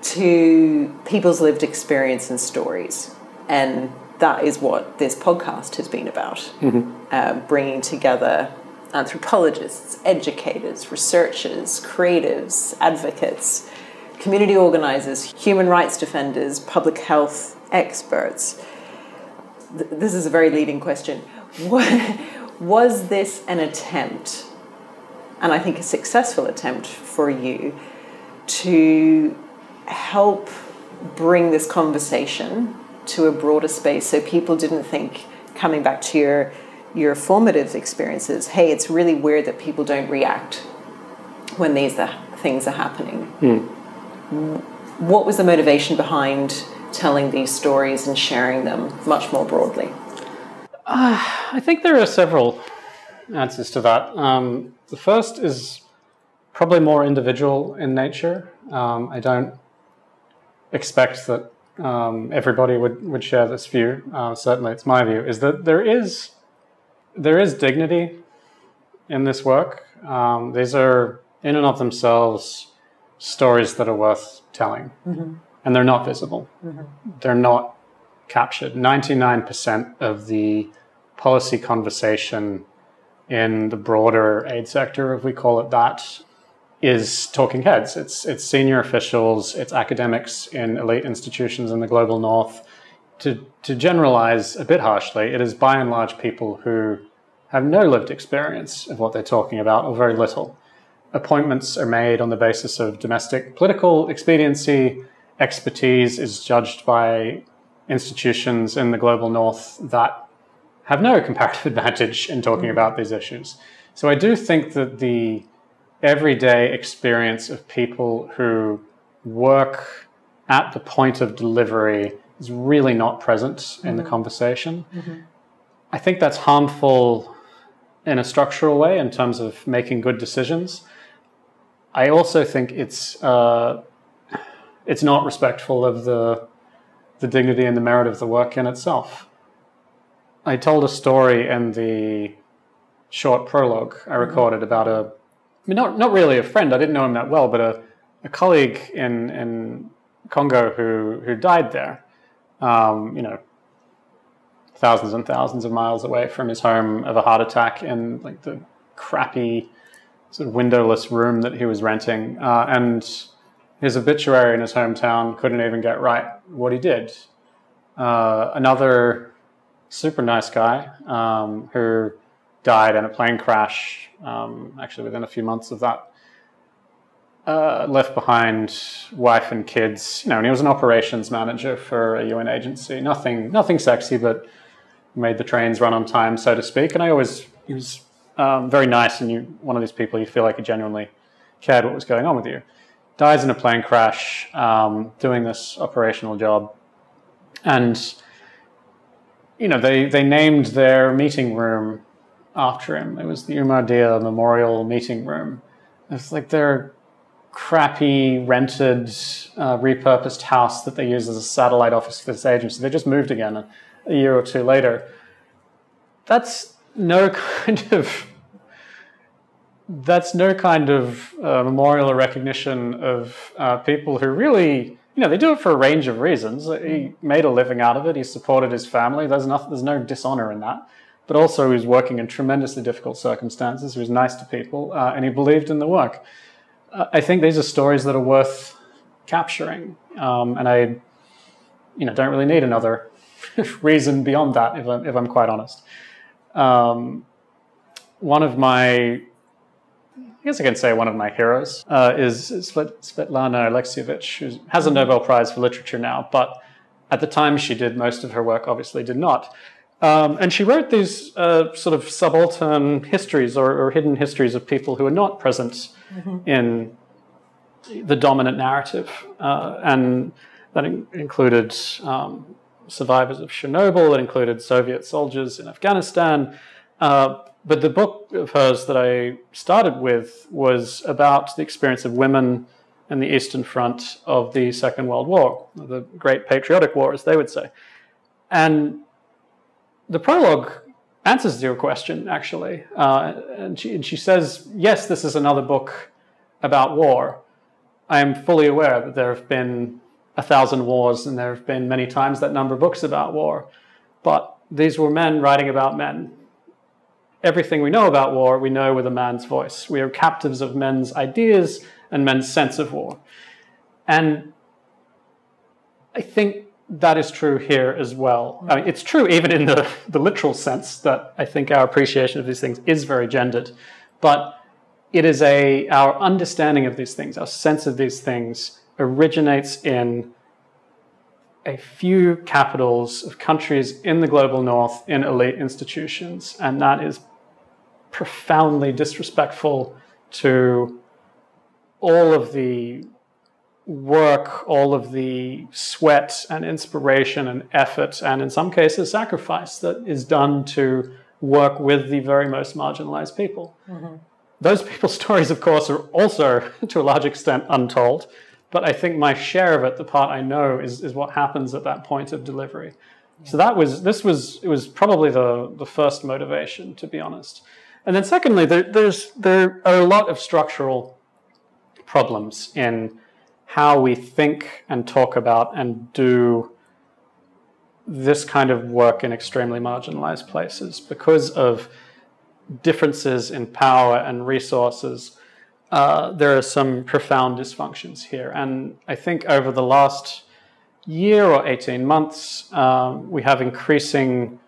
to people's lived experience and stories. And that is what this podcast has been about mm-hmm. uh, bringing together anthropologists, educators, researchers, creatives, advocates, community organizers, human rights defenders, public health experts. Th- this is a very leading question. Was this an attempt, and I think a successful attempt for you, to help bring this conversation to a broader space so people didn't think coming back to your your formative experiences hey it's really weird that people don't react when these are, things are happening mm. what was the motivation behind telling these stories and sharing them much more broadly uh, i think there are several answers to that um, the first is probably more individual in nature. Um, I don't expect that um, everybody would, would share this view. Uh, certainly, it's my view. Is that there is there is dignity in this work. Um, these are in and of themselves stories that are worth telling, mm-hmm. and they're not visible. Mm-hmm. They're not captured. Ninety nine percent of the policy conversation in the broader aid sector, if we call it that, is talking heads. It's it's senior officials, it's academics in elite institutions in the global north. To to generalize a bit harshly, it is by and large people who have no lived experience of what they're talking about, or very little. Appointments are made on the basis of domestic political expediency. Expertise is judged by institutions in the global north that have no comparative advantage in talking mm. about these issues. So I do think that the everyday experience of people who work at the point of delivery is really not present mm-hmm. in the mm-hmm. conversation. Mm-hmm. I think that's harmful in a structural way in terms of making good decisions. I also think it's uh, it's not respectful of the the dignity and the merit of the work in itself. I told a story in the short prologue I mm-hmm. recorded about a mean, not not really a friend. I didn't know him that well, but a, a colleague in in Congo who who died there. Um, you know, thousands and thousands of miles away from his home of a heart attack in like the crappy sort of windowless room that he was renting, uh, and his obituary in his hometown couldn't even get right what he did. Uh, another super nice guy um, who died in a plane crash, um, actually within a few months of that. Uh, left behind wife and kids, you know, and he was an operations manager for a UN agency. Nothing, nothing sexy, but made the trains run on time, so to speak. And I always, he was um, very nice, and you, one of these people you feel like he genuinely cared what was going on with you. Dies in a plane crash, um, doing this operational job, and you know they they named their meeting room after him. It was the Oumar Dia Memorial Meeting Room. It's like their crappy, rented, uh, repurposed house that they use as a satellite office for this agency. They just moved again a, a year or two later. That's no kind of that's no kind of uh, memorial or recognition of uh, people who really, you know, they do it for a range of reasons. He made a living out of it. He supported his family. There's nothing, there's no dishonor in that but also he was working in tremendously difficult circumstances. He was nice to people, uh, and he believed in the work. Uh, I think these are stories that are worth capturing, um, and I, you know, don't really need another reason beyond that, if I'm, if I'm quite honest. Um, one of my, I guess I can say one of my heroes uh, is Svetlana Alexievich, who has a Nobel Prize for Literature now, but at the time she did most of her work, obviously did not. Um, and she wrote these uh, sort of subaltern histories or, or, hidden histories of people who are not present mm-hmm. in the dominant narrative. Uh, and that in- included um, survivors of Chernobyl, it included Soviet soldiers in Afghanistan. Uh, but the book of hers that I started with was about the experience of women in the Eastern Front of the Second World War, the Great Patriotic War, as they would say. And the prologue answers your question, actually. Uh, and, she, and she says, Yes, this is another book about war. I am fully aware that there have been a thousand wars and there have been many times that number of books about war. But these were men writing about men. Everything we know about war, we know with a man's voice. We are captives of men's ideas and men's sense of war. And I think that is true here as well. I mean, it's true even in the, the literal sense that I think our appreciation of these things is very gendered, but it is a our understanding of these things, our sense of these things originates in a few capitals of countries in the global north in elite institutions, and that is profoundly disrespectful to all of the work, all of the sweat and inspiration and effort, and in some cases, sacrifice that is done to work with the very most marginalized people. Mm-hmm. those people's stories, of course, are also to a large extent untold. But I think my share of it, the part I know, is, is what happens at that point of delivery. So that was this was it was probably the the first motivation, to be honest. And then secondly, there, there's there are a lot of structural problems in how we think and talk about and do this kind of work in extremely marginalized places because of differences in power and resources. Uh, there are some profound dysfunctions here. And I think over the last year or 18 months, um, we have increasing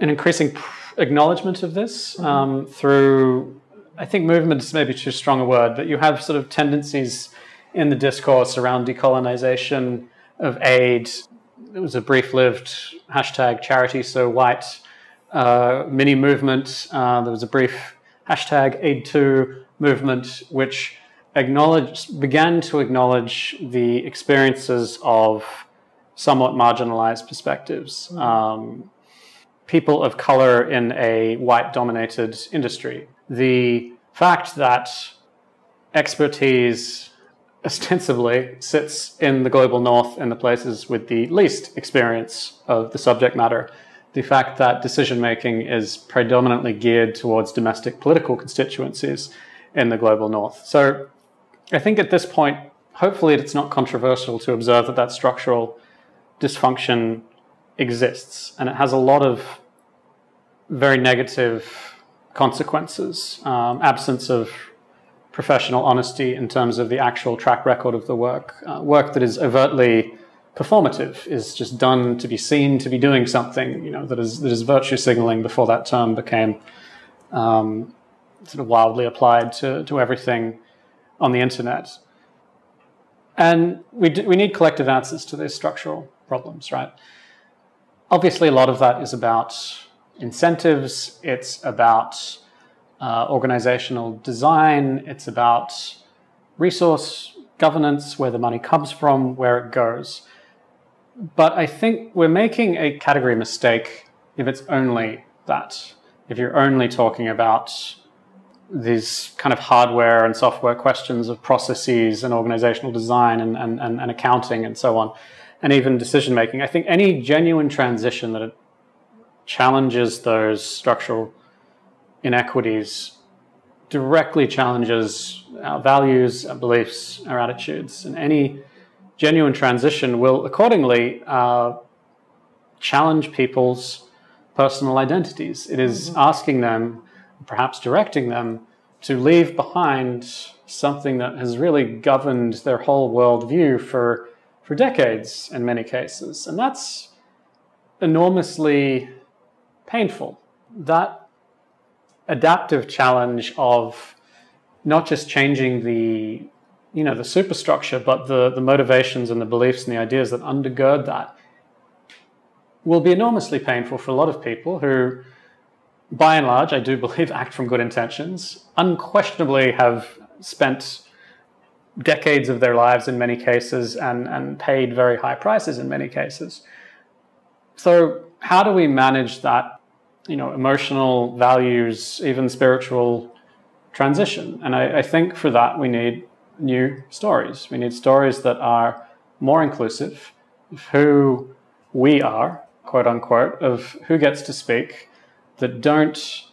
an increasing acknowledgement of this um, through, I think movement is maybe too strong a word, but you have sort of tendencies in the discourse around decolonization of aid. It was a brief-lived hashtag charity so white uh, mini movement. Uh, there was a brief hashtag AidToo movement, which acknowledged, began to acknowledge the experiences of somewhat marginalized perspectives. Um, people of color in a white dominated industry. The fact that expertise ostensibly sits in the global north in the places with the least experience of the subject matter. The fact that decision making is predominantly geared towards domestic political constituencies in the global north. So I think at this point, hopefully, it's not controversial to observe that that structural dysfunction exists, and it has a lot of very negative consequences. Um, absence of professional honesty in terms of the actual track record of the work. Uh, work that is overtly performative is just done to be seen to be doing something. You know that is that is virtue signaling before that term became um, sort of wildly applied to to everything on the internet. And we, do, we need collective answers to these structural problems, right? Obviously, a lot of that is about incentives, it's about uh, organizational design, it's about resource governance, where the money comes from, where it goes. But I think we're making a category mistake if it's only that. If you're only talking about these kind of hardware and software questions of processes and organizational design and, and, and, and accounting and so on, and even decision making. I think any genuine transition that challenges those structural inequities directly challenges our values, our beliefs, our attitudes, and any genuine transition will accordingly uh, challenge people's personal identities. It is mm-hmm. asking them perhaps directing them to leave behind something that has really governed their whole worldview for, for decades in many cases. And that's enormously painful. That adaptive challenge of not just changing the you know the superstructure, but the, the motivations and the beliefs and the ideas that undergird that will be enormously painful for a lot of people who by and large, I do believe act from good intentions, unquestionably have spent decades of their lives in many cases and, and paid very high prices in many cases. So, how do we manage that, you know, emotional values, even spiritual transition? And I, I think for that we need new stories. We need stories that are more inclusive of who we are, quote unquote, of who gets to speak that don't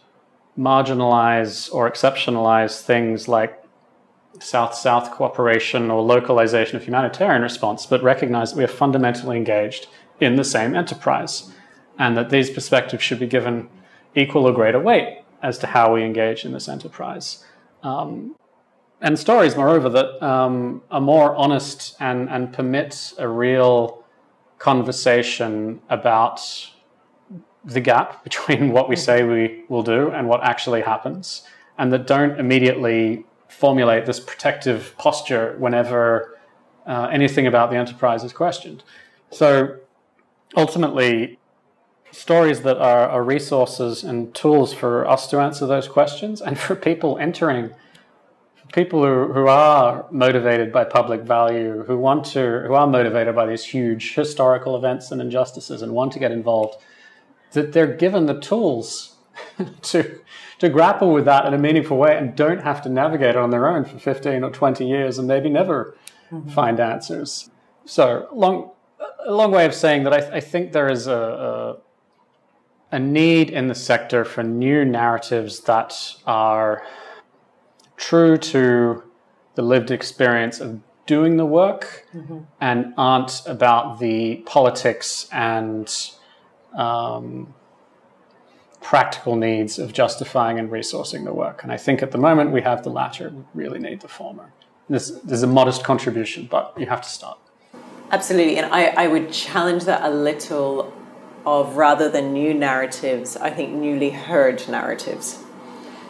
marginalize or exceptionalize things like South South cooperation or localization of humanitarian response, but recognize that we are fundamentally engaged in the same enterprise and that these perspectives should be given equal or greater weight as to how we engage in this enterprise. Um, and stories, moreover, that um, are more honest and, and permit a real conversation about the gap between what we say we will do and what actually happens, and that don't immediately formulate this protective posture whenever uh, anything about the enterprise is questioned. So ultimately, stories that are, are, resources and tools for us to answer those questions and for people entering, people who, who are motivated by public value, who want to, who are motivated by these huge historical events and injustices and want to get involved that they're given the tools to to grapple with that in a meaningful way and don't have to navigate it on their own for 15 or 20 years and maybe never mm-hmm. find answers. So long, a long way of saying that I, I think there is a, a, a need in the sector for new narratives that are true to the lived experience of doing the work mm-hmm. and aren't about the politics and um, practical needs of justifying and resourcing the work. And I think at the moment we have the latter. We really need the former. This, this is a modest contribution, but you have to start. Absolutely. And I, I would challenge that a little of rather than new narratives, I think newly heard narratives.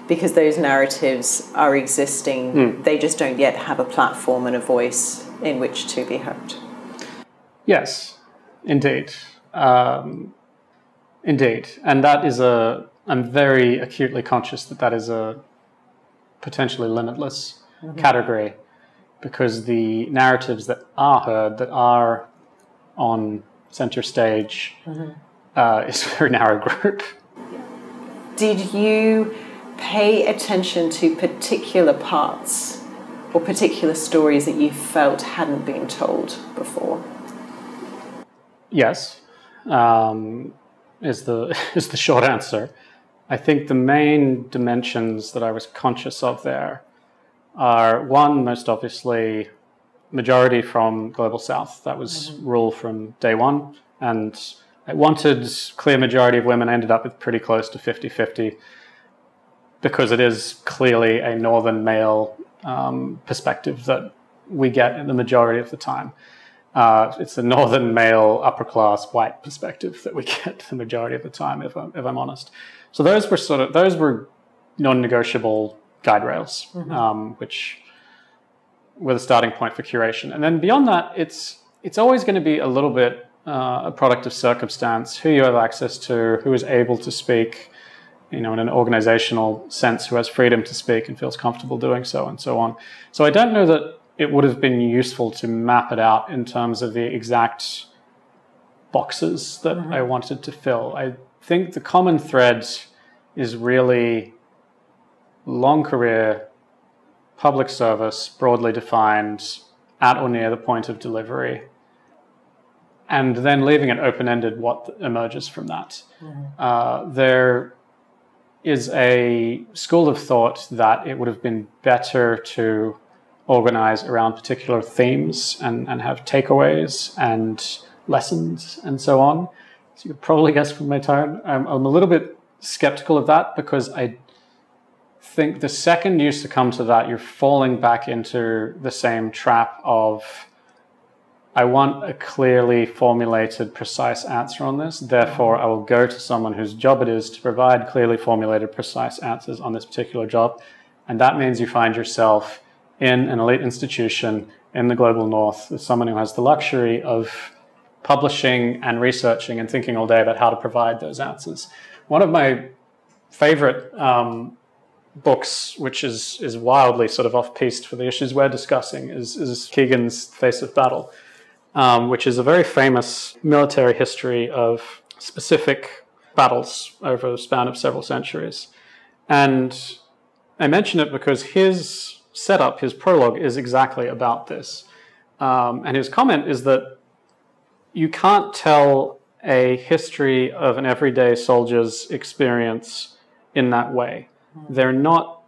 Because those narratives are existing, mm. they just don't yet have a platform and a voice in which to be heard. Yes, indeed. Um, Indeed, and that is a. I'm very acutely conscious that that is a potentially limitless mm-hmm. category because the narratives that are heard, that are on center stage, mm-hmm. uh, is a very narrow group. Did you pay attention to particular parts or particular stories that you felt hadn't been told before? Yes. Um, is the is the short answer. I think the main dimensions that I was conscious of there are one, most obviously, majority from global south. That was mm-hmm. rule from day one, and I wanted clear majority of women. Ended up with pretty close to 50-50 because it is clearly a northern male um, perspective that we get in the majority of the time. Uh, it's a northern male, upper class, white perspective that we get the majority of the time, if I'm, if I'm honest. So those were sort of those were non-negotiable guide rails, mm-hmm. um, which were the starting point for curation. And then beyond that, it's it's always going to be a little bit uh, a product of circumstance, who you have access to, who is able to speak, you know, in an organizational sense, who has freedom to speak and feels comfortable doing so, and so on. So I don't know that it would have been useful to map it out in terms of the exact boxes that mm-hmm. I wanted to fill. I think the common thread is really long career, public service, broadly defined, at or near the point of delivery, and then leaving it open ended what emerges from that. Mm-hmm. Uh, there is a school of thought that it would have been better to organize around particular themes and, and have takeaways and lessons and so on. So you could probably guess from my tone, I'm, I'm a little bit skeptical of that because I think the second you succumb to that, you're falling back into the same trap of I want a clearly formulated, precise answer on this. Therefore, I will go to someone whose job it is to provide clearly formulated, precise answers on this particular job. And that means you find yourself in an elite institution in the global north as someone who has the luxury of publishing and researching and thinking all day about how to provide those answers. One of my favorite um, books, which is, is wildly sort of off piste for the issues we're discussing, is, is Keegan's Face of Battle, um, which is a very famous military history of specific battles over a span of several centuries. And I mention it because his setup, his prologue, is exactly about this. Um, and his comment is that you can't tell a history of an everyday soldier's experience in that way. They're not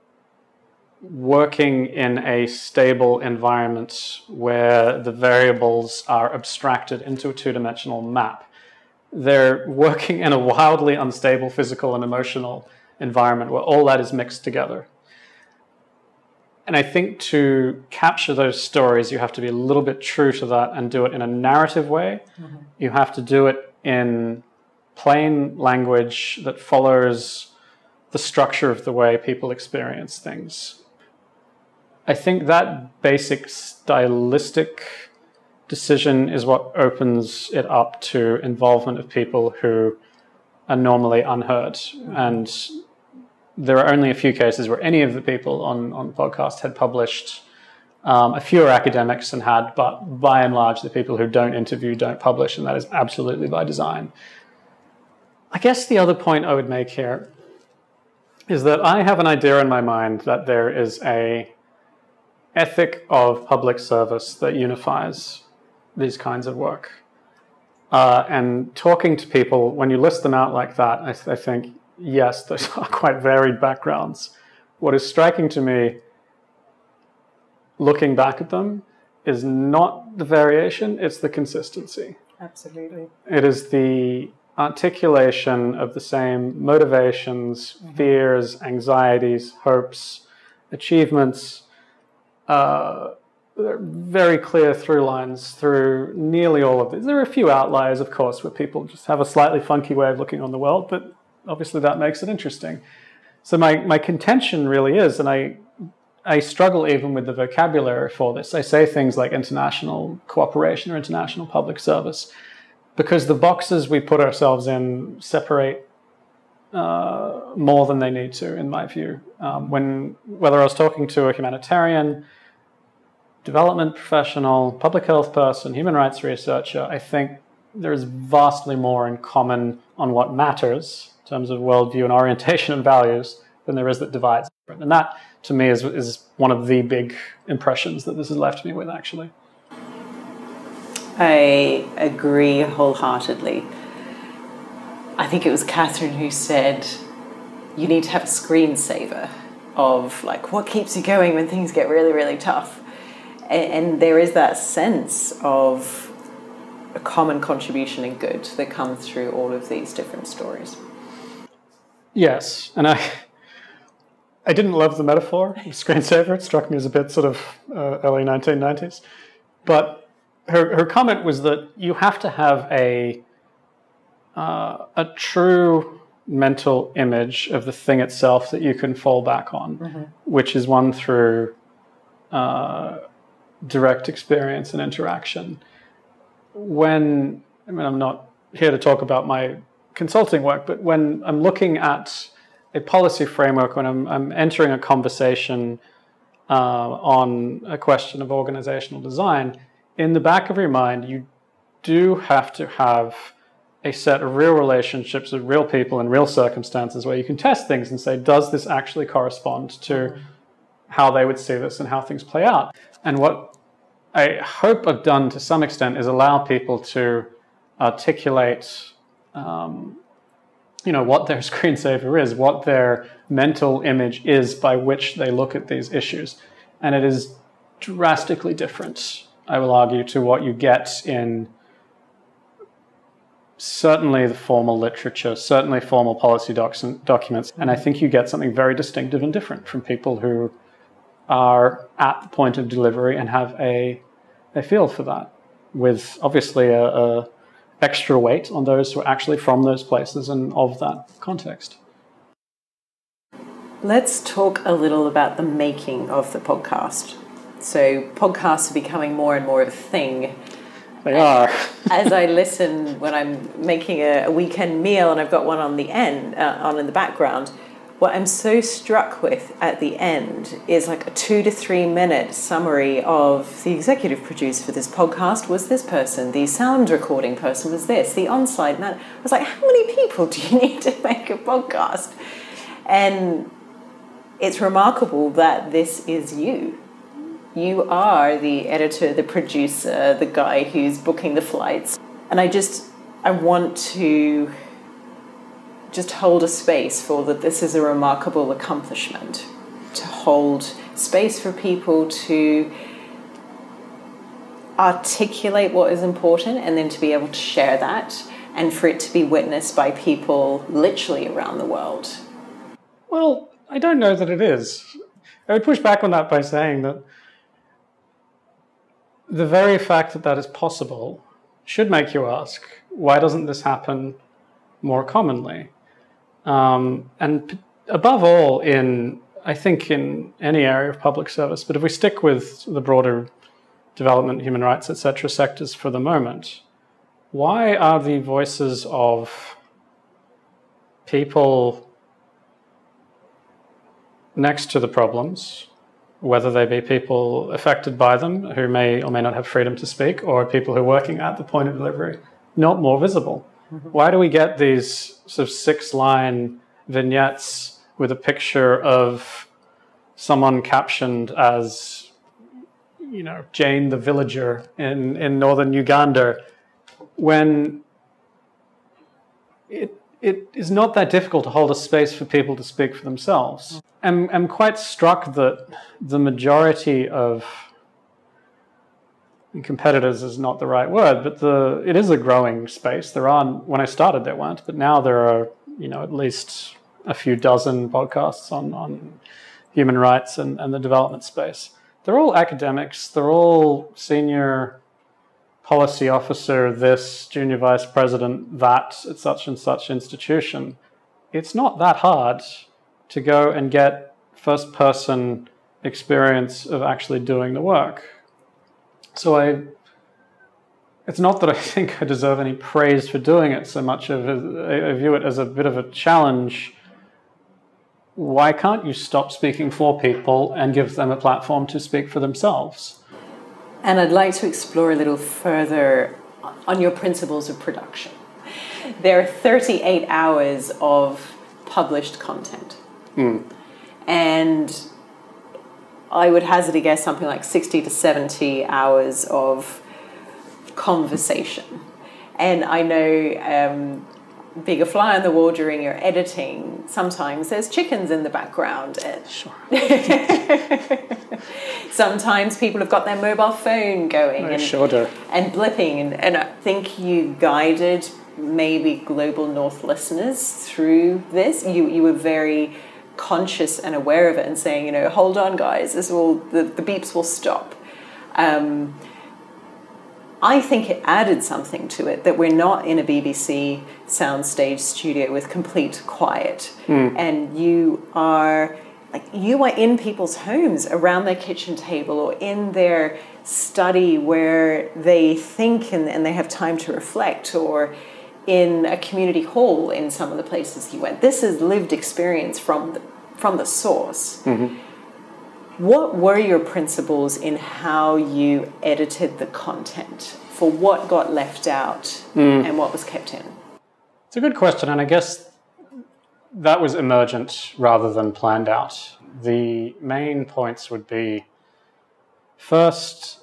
working in a stable environment where the variables are abstracted into a two dimensional map. They're working in a wildly unstable physical and emotional environment where all that is mixed together. And I think to capture those stories, you have to be a little bit true to that and do it in a narrative way. Mm-hmm. You have to do it in plain language that follows the structure of the way people experience things. I think that basic stylistic decision is what opens it up to involvement of people who are normally unheard. And there are only a few cases where any of the people on, on the podcast had published. Um, a few are academics and had, but by and large, the people who don't interview don't publish, and that is absolutely by design. I guess the other point I would make here is that I have an idea in my mind that there is a ethic of public service that unifies these kinds of work. Uh, and talking to people, when you list them out like that, I, th- I think, yes, those are quite varied backgrounds. What is striking to me, looking back at them, is not the variation, it's the consistency. Absolutely. It is the articulation of the same motivations, mm-hmm. fears, anxieties, hopes, achievements. Uh, very clear through lines through nearly all of these. There are a few outliers, of course, where people just have a slightly funky way of looking on the world, but obviously that makes it interesting. So my, my contention really is, and I I struggle even with the vocabulary for this. I say things like international cooperation or international public service because the boxes we put ourselves in separate uh, more than they need to, in my view. Um, when whether I was talking to a humanitarian, development professional, public health person, human rights researcher, I think there's vastly more in common on what matters in terms of worldview and orientation and values than there is that divides. And that, to me, is, is one of the big impressions that this has left me with, actually. I agree wholeheartedly. I think it was Catherine who said, you need to have a screensaver of like what keeps you going when things get really, really tough. And, there is that sense of a common contribution and good that comes through all of these different stories. Yes, and I I didn't love the metaphor screensaver. It struck me as a bit sort of uh, early 1990s. But her, her comment was that you have to have a, uh, a true mental image of the thing itself that you can fall back on, mm-hmm. which is one through uh, direct experience and interaction. When, I mean, I'm not here to talk about my consulting work, but when I'm looking at a policy framework when I'm, I'm entering a conversation uh, on a question of organizational design, in the back of your mind, you do have to have a set of real relationships with real people in real circumstances where you can test things and say, does this actually correspond to how they would see this and how things play out? And what I hope I've done to some extent is allow people to articulate um, you know what their screensaver is, what their mental image is by which they look at these issues, and it is drastically different. I will argue to what you get in certainly the formal literature, certainly formal policy docs documents, and I think you get something very distinctive and different from people who are at the point of delivery and have a a feel for that, with obviously a, a extra weight on those who are actually from those places and of that context. Let's talk a little about the making of the podcast. So, podcasts are becoming more and more of a thing. They are. As I listen when I'm making a, a, weekend meal and I've got one on the end, uh, on in the background, what I'm so struck with at the end is like a two to three minute summary of the executive producer for this podcast was this person, the sound recording person was this, the on site man. I was like, how many people do you need to make a podcast? And it's remarkable that this is you. You are the editor, the producer, the guy who's booking the flights. And I just, I want to just hold a space for that this is a remarkable accomplishment to hold space for people to articulate what is important and then to be able to share that and for it to be witnessed by people literally around the world. Well, I don't know that it is. I would push back on that by saying that the very fact that that is possible should make you ask why doesn't this happen more commonly? Um, and p- above all, in I think in any area of public service, but if we stick with the broader development, human rights, etc., sectors for the moment, why are the voices of people next to the problems, whether they be people affected by them who may or may not have freedom to speak, or people who are working at the point of delivery, not more visible? Mm-hmm. Why do we get these sort of six line vignettes with a picture of someone captioned as, you know, Jane the villager in, in northern Uganda, when it, it is not that difficult to hold a space for people to speak for themselves. I'm, I'm quite struck that the majority of competitors is not the right word, but the it is a growing space. There aren't when I started there weren't, but now there are you know at least a few dozen podcasts on on human rights and, and the development space. They're all academics. They're all senior policy officer, this junior vice president, that at such and such institution. It's not that hard to go and get first person experience of actually doing the work. So I, it's not that I think I deserve any praise for doing it so much of I view it as a bit of a challenge. Why can't you stop speaking for people and give them a platform to speak for themselves? And I'd like to explore a little further on your principles of production. There are 38 hours of published content. Mm. And I would hazard a guess something like 60 to 70 hours of conversation. And I know um, being a fly on the wall during your editing, sometimes there's chickens in the background. Sure. sometimes people have got their mobile phone going and, and blipping. And, and I think you guided maybe Global North listeners through this. You, you were very conscious and aware of it and saying, you know, hold on, guys, this will the, the beeps will stop. Um, I think it added something to it that we're not in a BBC soundstage studio with complete quiet, mm. and you are like you are in people's homes around their kitchen table or in their study where they think and, and they have time to reflect or in a community hall in some of the places you went. This is lived experience from the, from the source. Mm-hmm. What were your principles in how you edited the content for what got left out mm. and what was kept in? It's a good question, and I guess that was emergent rather than planned out. The main points would be first,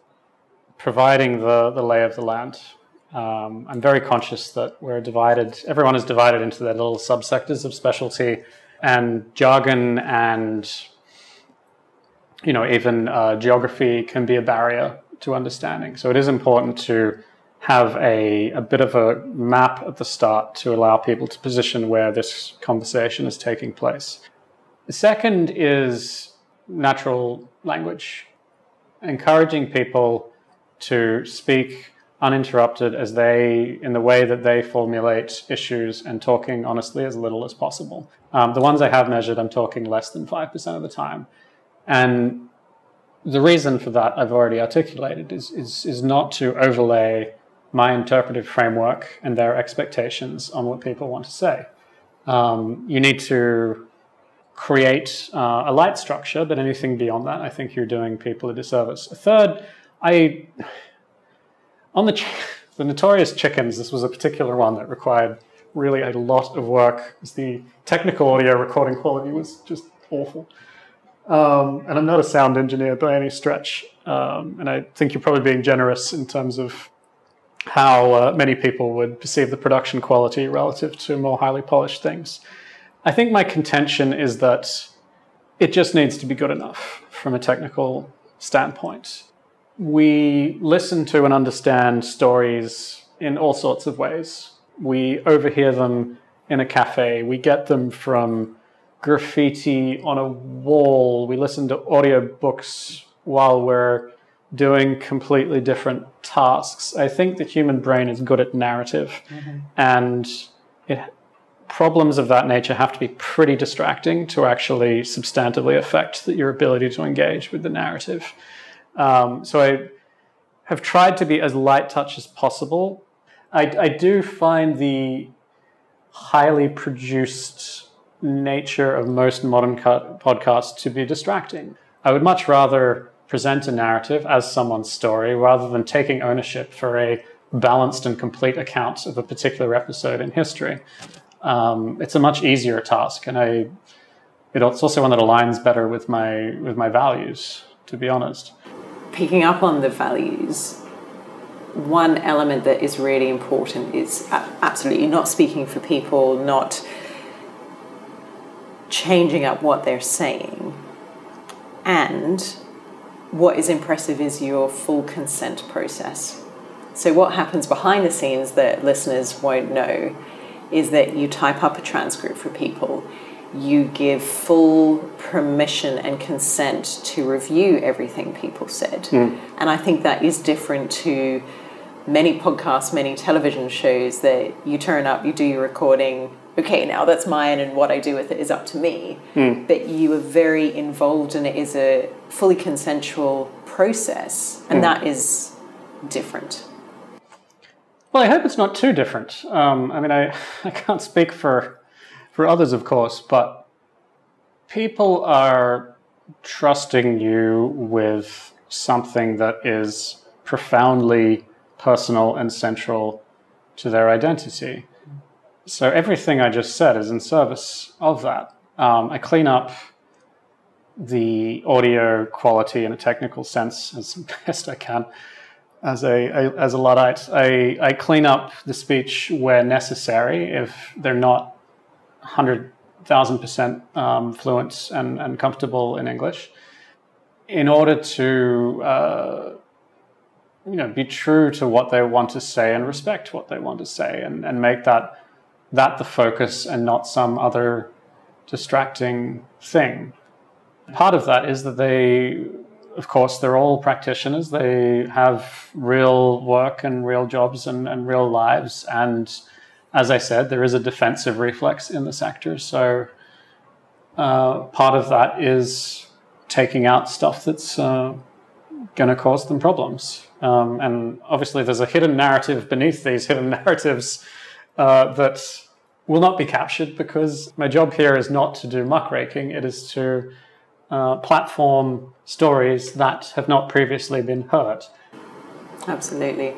providing the, the lay of the land um, I'm very conscious that we're divided, everyone is divided into their little subsectors of specialty, and jargon and you know even uh, geography can be a barrier to understanding. So it is important to have a, a bit of a map at the start to allow people to position where this conversation is taking place. The second is natural language, encouraging people to speak uninterrupted as they, in the way that they formulate issues and talking honestly as little as possible. Um, the ones I have measured, I'm talking less than 5% of the time. And the reason for that I've already articulated is, is, is not to overlay my interpretive framework and their expectations on what people want to say. Um, you need to create uh, a light structure, but anything beyond that, I think you're doing people a disservice. Third, I on the, the notorious chickens, this was a particular one that required really a lot of work. The technical audio recording quality was just awful. Um, and I'm not a sound engineer by any stretch. Um, and I think you're probably being generous in terms of how uh, many people would perceive the production quality relative to more highly polished things. I think my contention is that it just needs to be good enough from a technical standpoint we listen to and understand stories in all sorts of ways. We overhear them in a cafe, we get them from graffiti on a wall, we listen to audiobooks while we're doing completely different tasks. I think the human brain is good at narrative, mm-hmm. and it, problems of that nature have to be pretty distracting to actually substantively affect your ability to engage with the narrative. Um, so I have tried to be as light touch as possible. I, I do find the highly produced nature of most modern podcasts to be distracting. I would much rather present a narrative as someone's story rather than taking ownership for a balanced and complete account of a particular episode in history. Um, it's a much easier task, and I it's also one that aligns better with my with my values. To be honest, picking up on the values, one element that is really important is absolutely not speaking for people, not changing up what they're saying. And what is impressive is your full consent process. So, what happens behind the scenes that listeners won't know is that you type up a transcript for people, you give full permission and consent to review everything people said. Mm. And I think that is different to many podcasts, many television shows that you turn up, you do your recording, okay, now that's mine and what I do with it is up to me. Mm. But you are very involved and it is a fully consensual process, and mm. that is different. Well, I hope it's not too different. Um, I mean, I, I can't speak for for others, of course, but people are trusting you with something that is profoundly personal and central to their identity. So everything I just said is in service of that. Um, I clean up the audio quality in a technical sense as best I can. As a, a as a luddite, I, I clean up the speech where necessary if they're not hundred thousand percent um, fluent and, and comfortable in English, in order to uh, you know be true to what they want to say and respect what they want to say and, and make that that the focus and not some other distracting thing. Part of that is that they of course they're all practitioners. They have real work and real jobs and, and real lives and as I said, there is a defensive reflex in the sector. So uh, part of that is taking out stuff that's uh, going to cause them problems. Um, and obviously, there's a hidden narrative beneath these hidden narratives uh, that will not be captured because my job here is not to do muckraking, it is to uh, platform stories that have not previously been heard. Absolutely.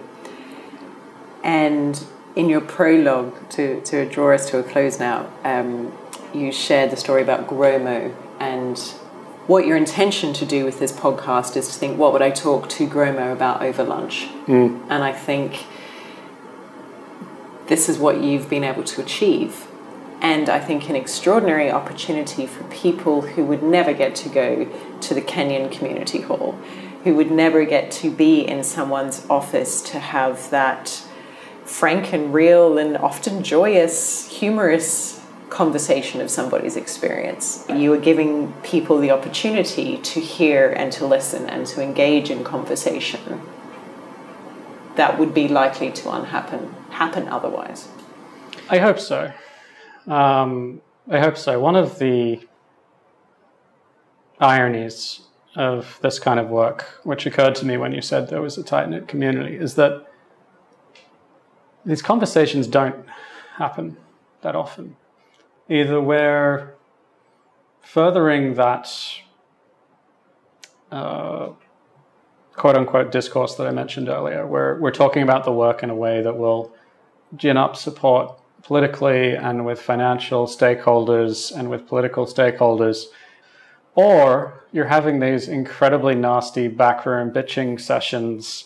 And in your prologue to, to draw us to a close now, um, you shared the story about Gromo and what your intention to do with this podcast is to think, what would I talk to Gromo about over lunch? Mm. And I think this is what you've been able to achieve. And I think an extraordinary opportunity for people who would never get to go to the Kenyan Community Hall, who would never get to be in someone's office to have that frank and real and often joyous, humorous conversation of somebody's experience. You are giving people the opportunity to hear and to listen and to engage in conversation that would be likely to unhappen happen otherwise. I hope so. Um, I hope so. One of the ironies of this kind of work, which occurred to me when you said there was a tight knit community, is that these conversations don't happen that often. Either we're furthering that uh, quote unquote discourse that I mentioned earlier, where we're talking about the work in a way that will gin up support politically and with financial stakeholders and with political stakeholders. Or you're having these incredibly nasty backroom bitching sessions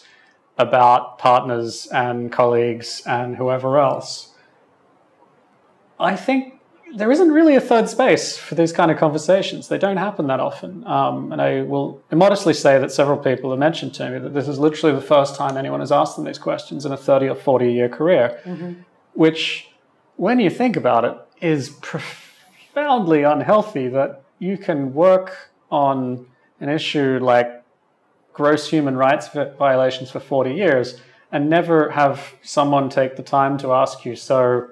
about partners and colleagues and whoever else. I think there isn't really a third space for these kind of conversations. They don't happen that often. Um, and I will immodestly say that several people have mentioned to me that this is literally the first time anyone has asked them these questions in a 30 or 40 year career, mm-hmm. which, when you think about it, is profoundly unhealthy that you can work on an issue like gross human rights violations for 40 years and never have someone take the time to ask you, so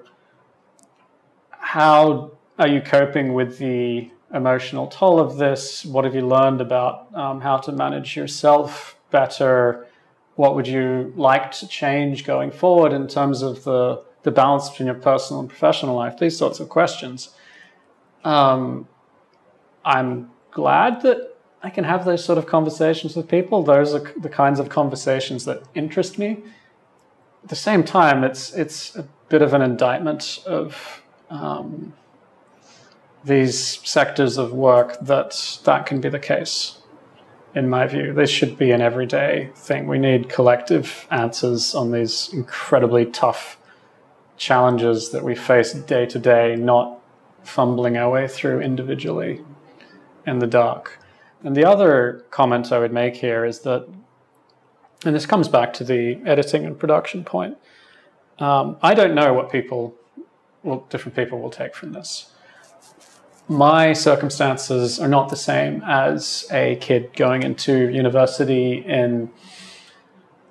how are you coping with the emotional toll of this? What have you learned about um, how to manage yourself better? What would you like to change going forward in terms of the, the balance between your personal and professional life? These sorts of questions. Um, I'm glad that I can have those sort of conversations with people. Those are the kinds of conversations that interest me. At the same time, it's it's a bit of an indictment of um, these sectors of work that that can be the case. In my view, this should be an everyday thing. We need collective answers on these incredibly tough challenges that we face day to day, not fumbling our way through individually in the dark. And the other comment I would make here is that, and this comes back to the editing and production point. Um, I don't know what people, well, different people will take from this. My circumstances are not the same as a kid going into university in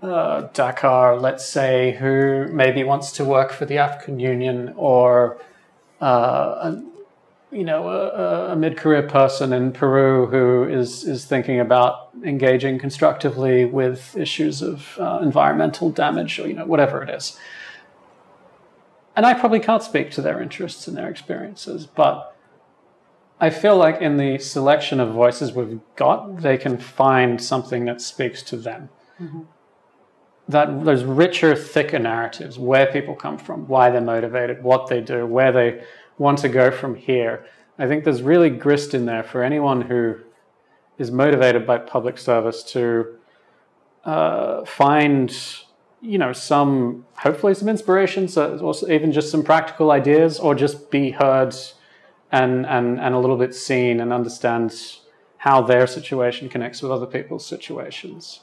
uh, Dakar, let's say, who maybe wants to work for the African Union or uh, you know, a, a mid-career person in Peru who is is thinking about engaging constructively with issues of uh, environmental damage or you know whatever it is. And I probably can't speak to their interests and their experiences, but I feel like in the selection of voices we've got, they can find something that speaks to them. Mm-hmm. That there's richer, thicker narratives where people come from, why they're motivated, what they do, where they want to go from here. I think there's really grist in there for anyone who is motivated by public service to uh, find, you know, some hopefully some inspirations, or even just some practical ideas, or just be heard and and and a little bit seen and understand how their situation connects with other people's situations.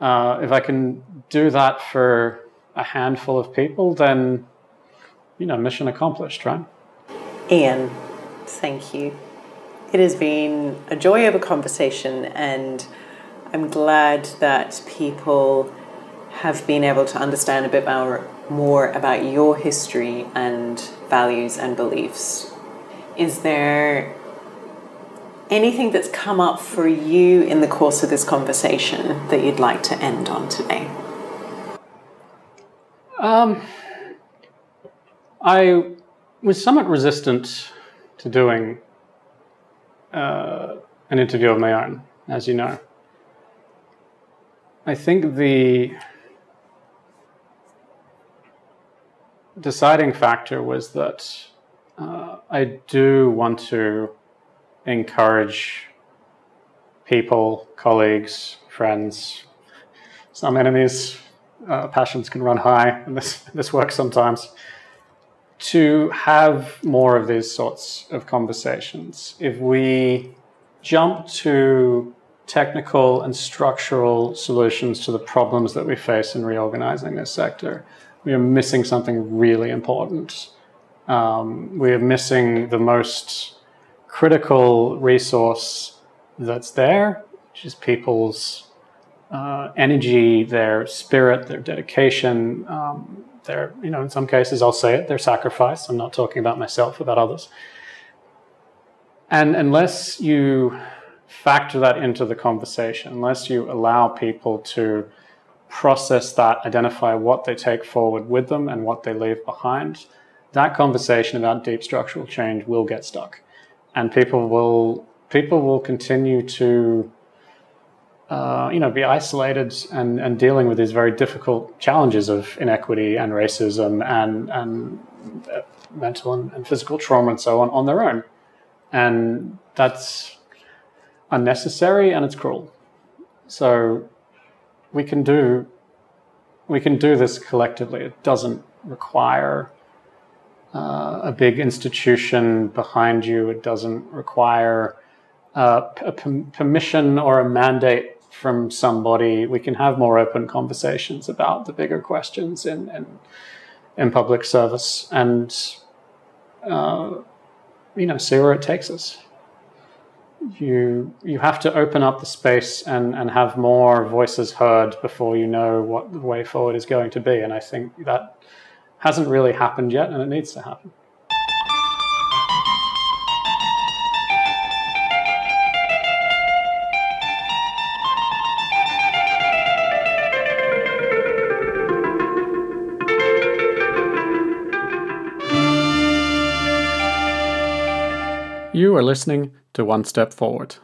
Uh, if I can do that for a handful of people, then you know, mission accomplished, right? Ian, thank you. It has been a joy of a conversation, and I'm glad that people have been able to understand a bit more about your history and values and beliefs. Is there anything that's come up for you in the course of this conversation that you'd like to end on today? Um, I was somewhat resistant to doing uh, an interview of my own, as you know. I think the deciding factor was that uh, I do want to encourage people, colleagues, friends, some enemies. Uh, passions can run high, and this this works sometimes to have more of these sorts of conversations. If we jump to technical and structural solutions to the problems that we face in reorganizing this sector, we are missing something really important. Um, we are missing the most critical resource that's there, which is people's uh, energy, their spirit, their dedication, um, their, you know, in some cases I'll say it, their sacrifice. I'm not talking about myself, about others. And unless you factor that into the conversation, unless you allow people to process that, identify what they take forward with them and what they leave behind, that conversation about deep structural change will get stuck. And people will people will continue to uh, you know, be isolated and, and dealing with these very difficult challenges of inequity and racism and, and uh, mental and, and physical trauma and so on on their own. And that's unnecessary and it's cruel. So we can do we can do this collectively. It doesn't require uh, a big institution behind you. It doesn't require uh, a permission or a mandate from somebody, we can have more open conversations about the bigger questions in in, in public service, and uh, you know, see where it takes us. You you have to open up the space and and have more voices heard before you know what the way forward is going to be, and I think that hasn't really happened yet, and it needs to happen. You are listening to One Step Forward.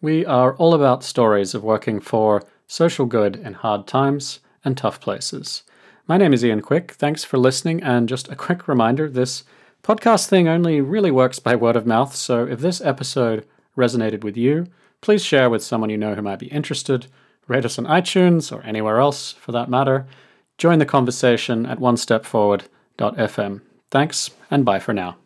We are all about stories of working for social good in hard times and tough places. My name is Ian Quick. Thanks for listening. And just a quick reminder this Podcast thing only really works by word of mouth, so if this episode resonated with you, please share with someone you know who might be interested. Rate us on iTunes or anywhere else for that matter. Join the conversation at one step onestepforward.fm. Thanks, and bye for now.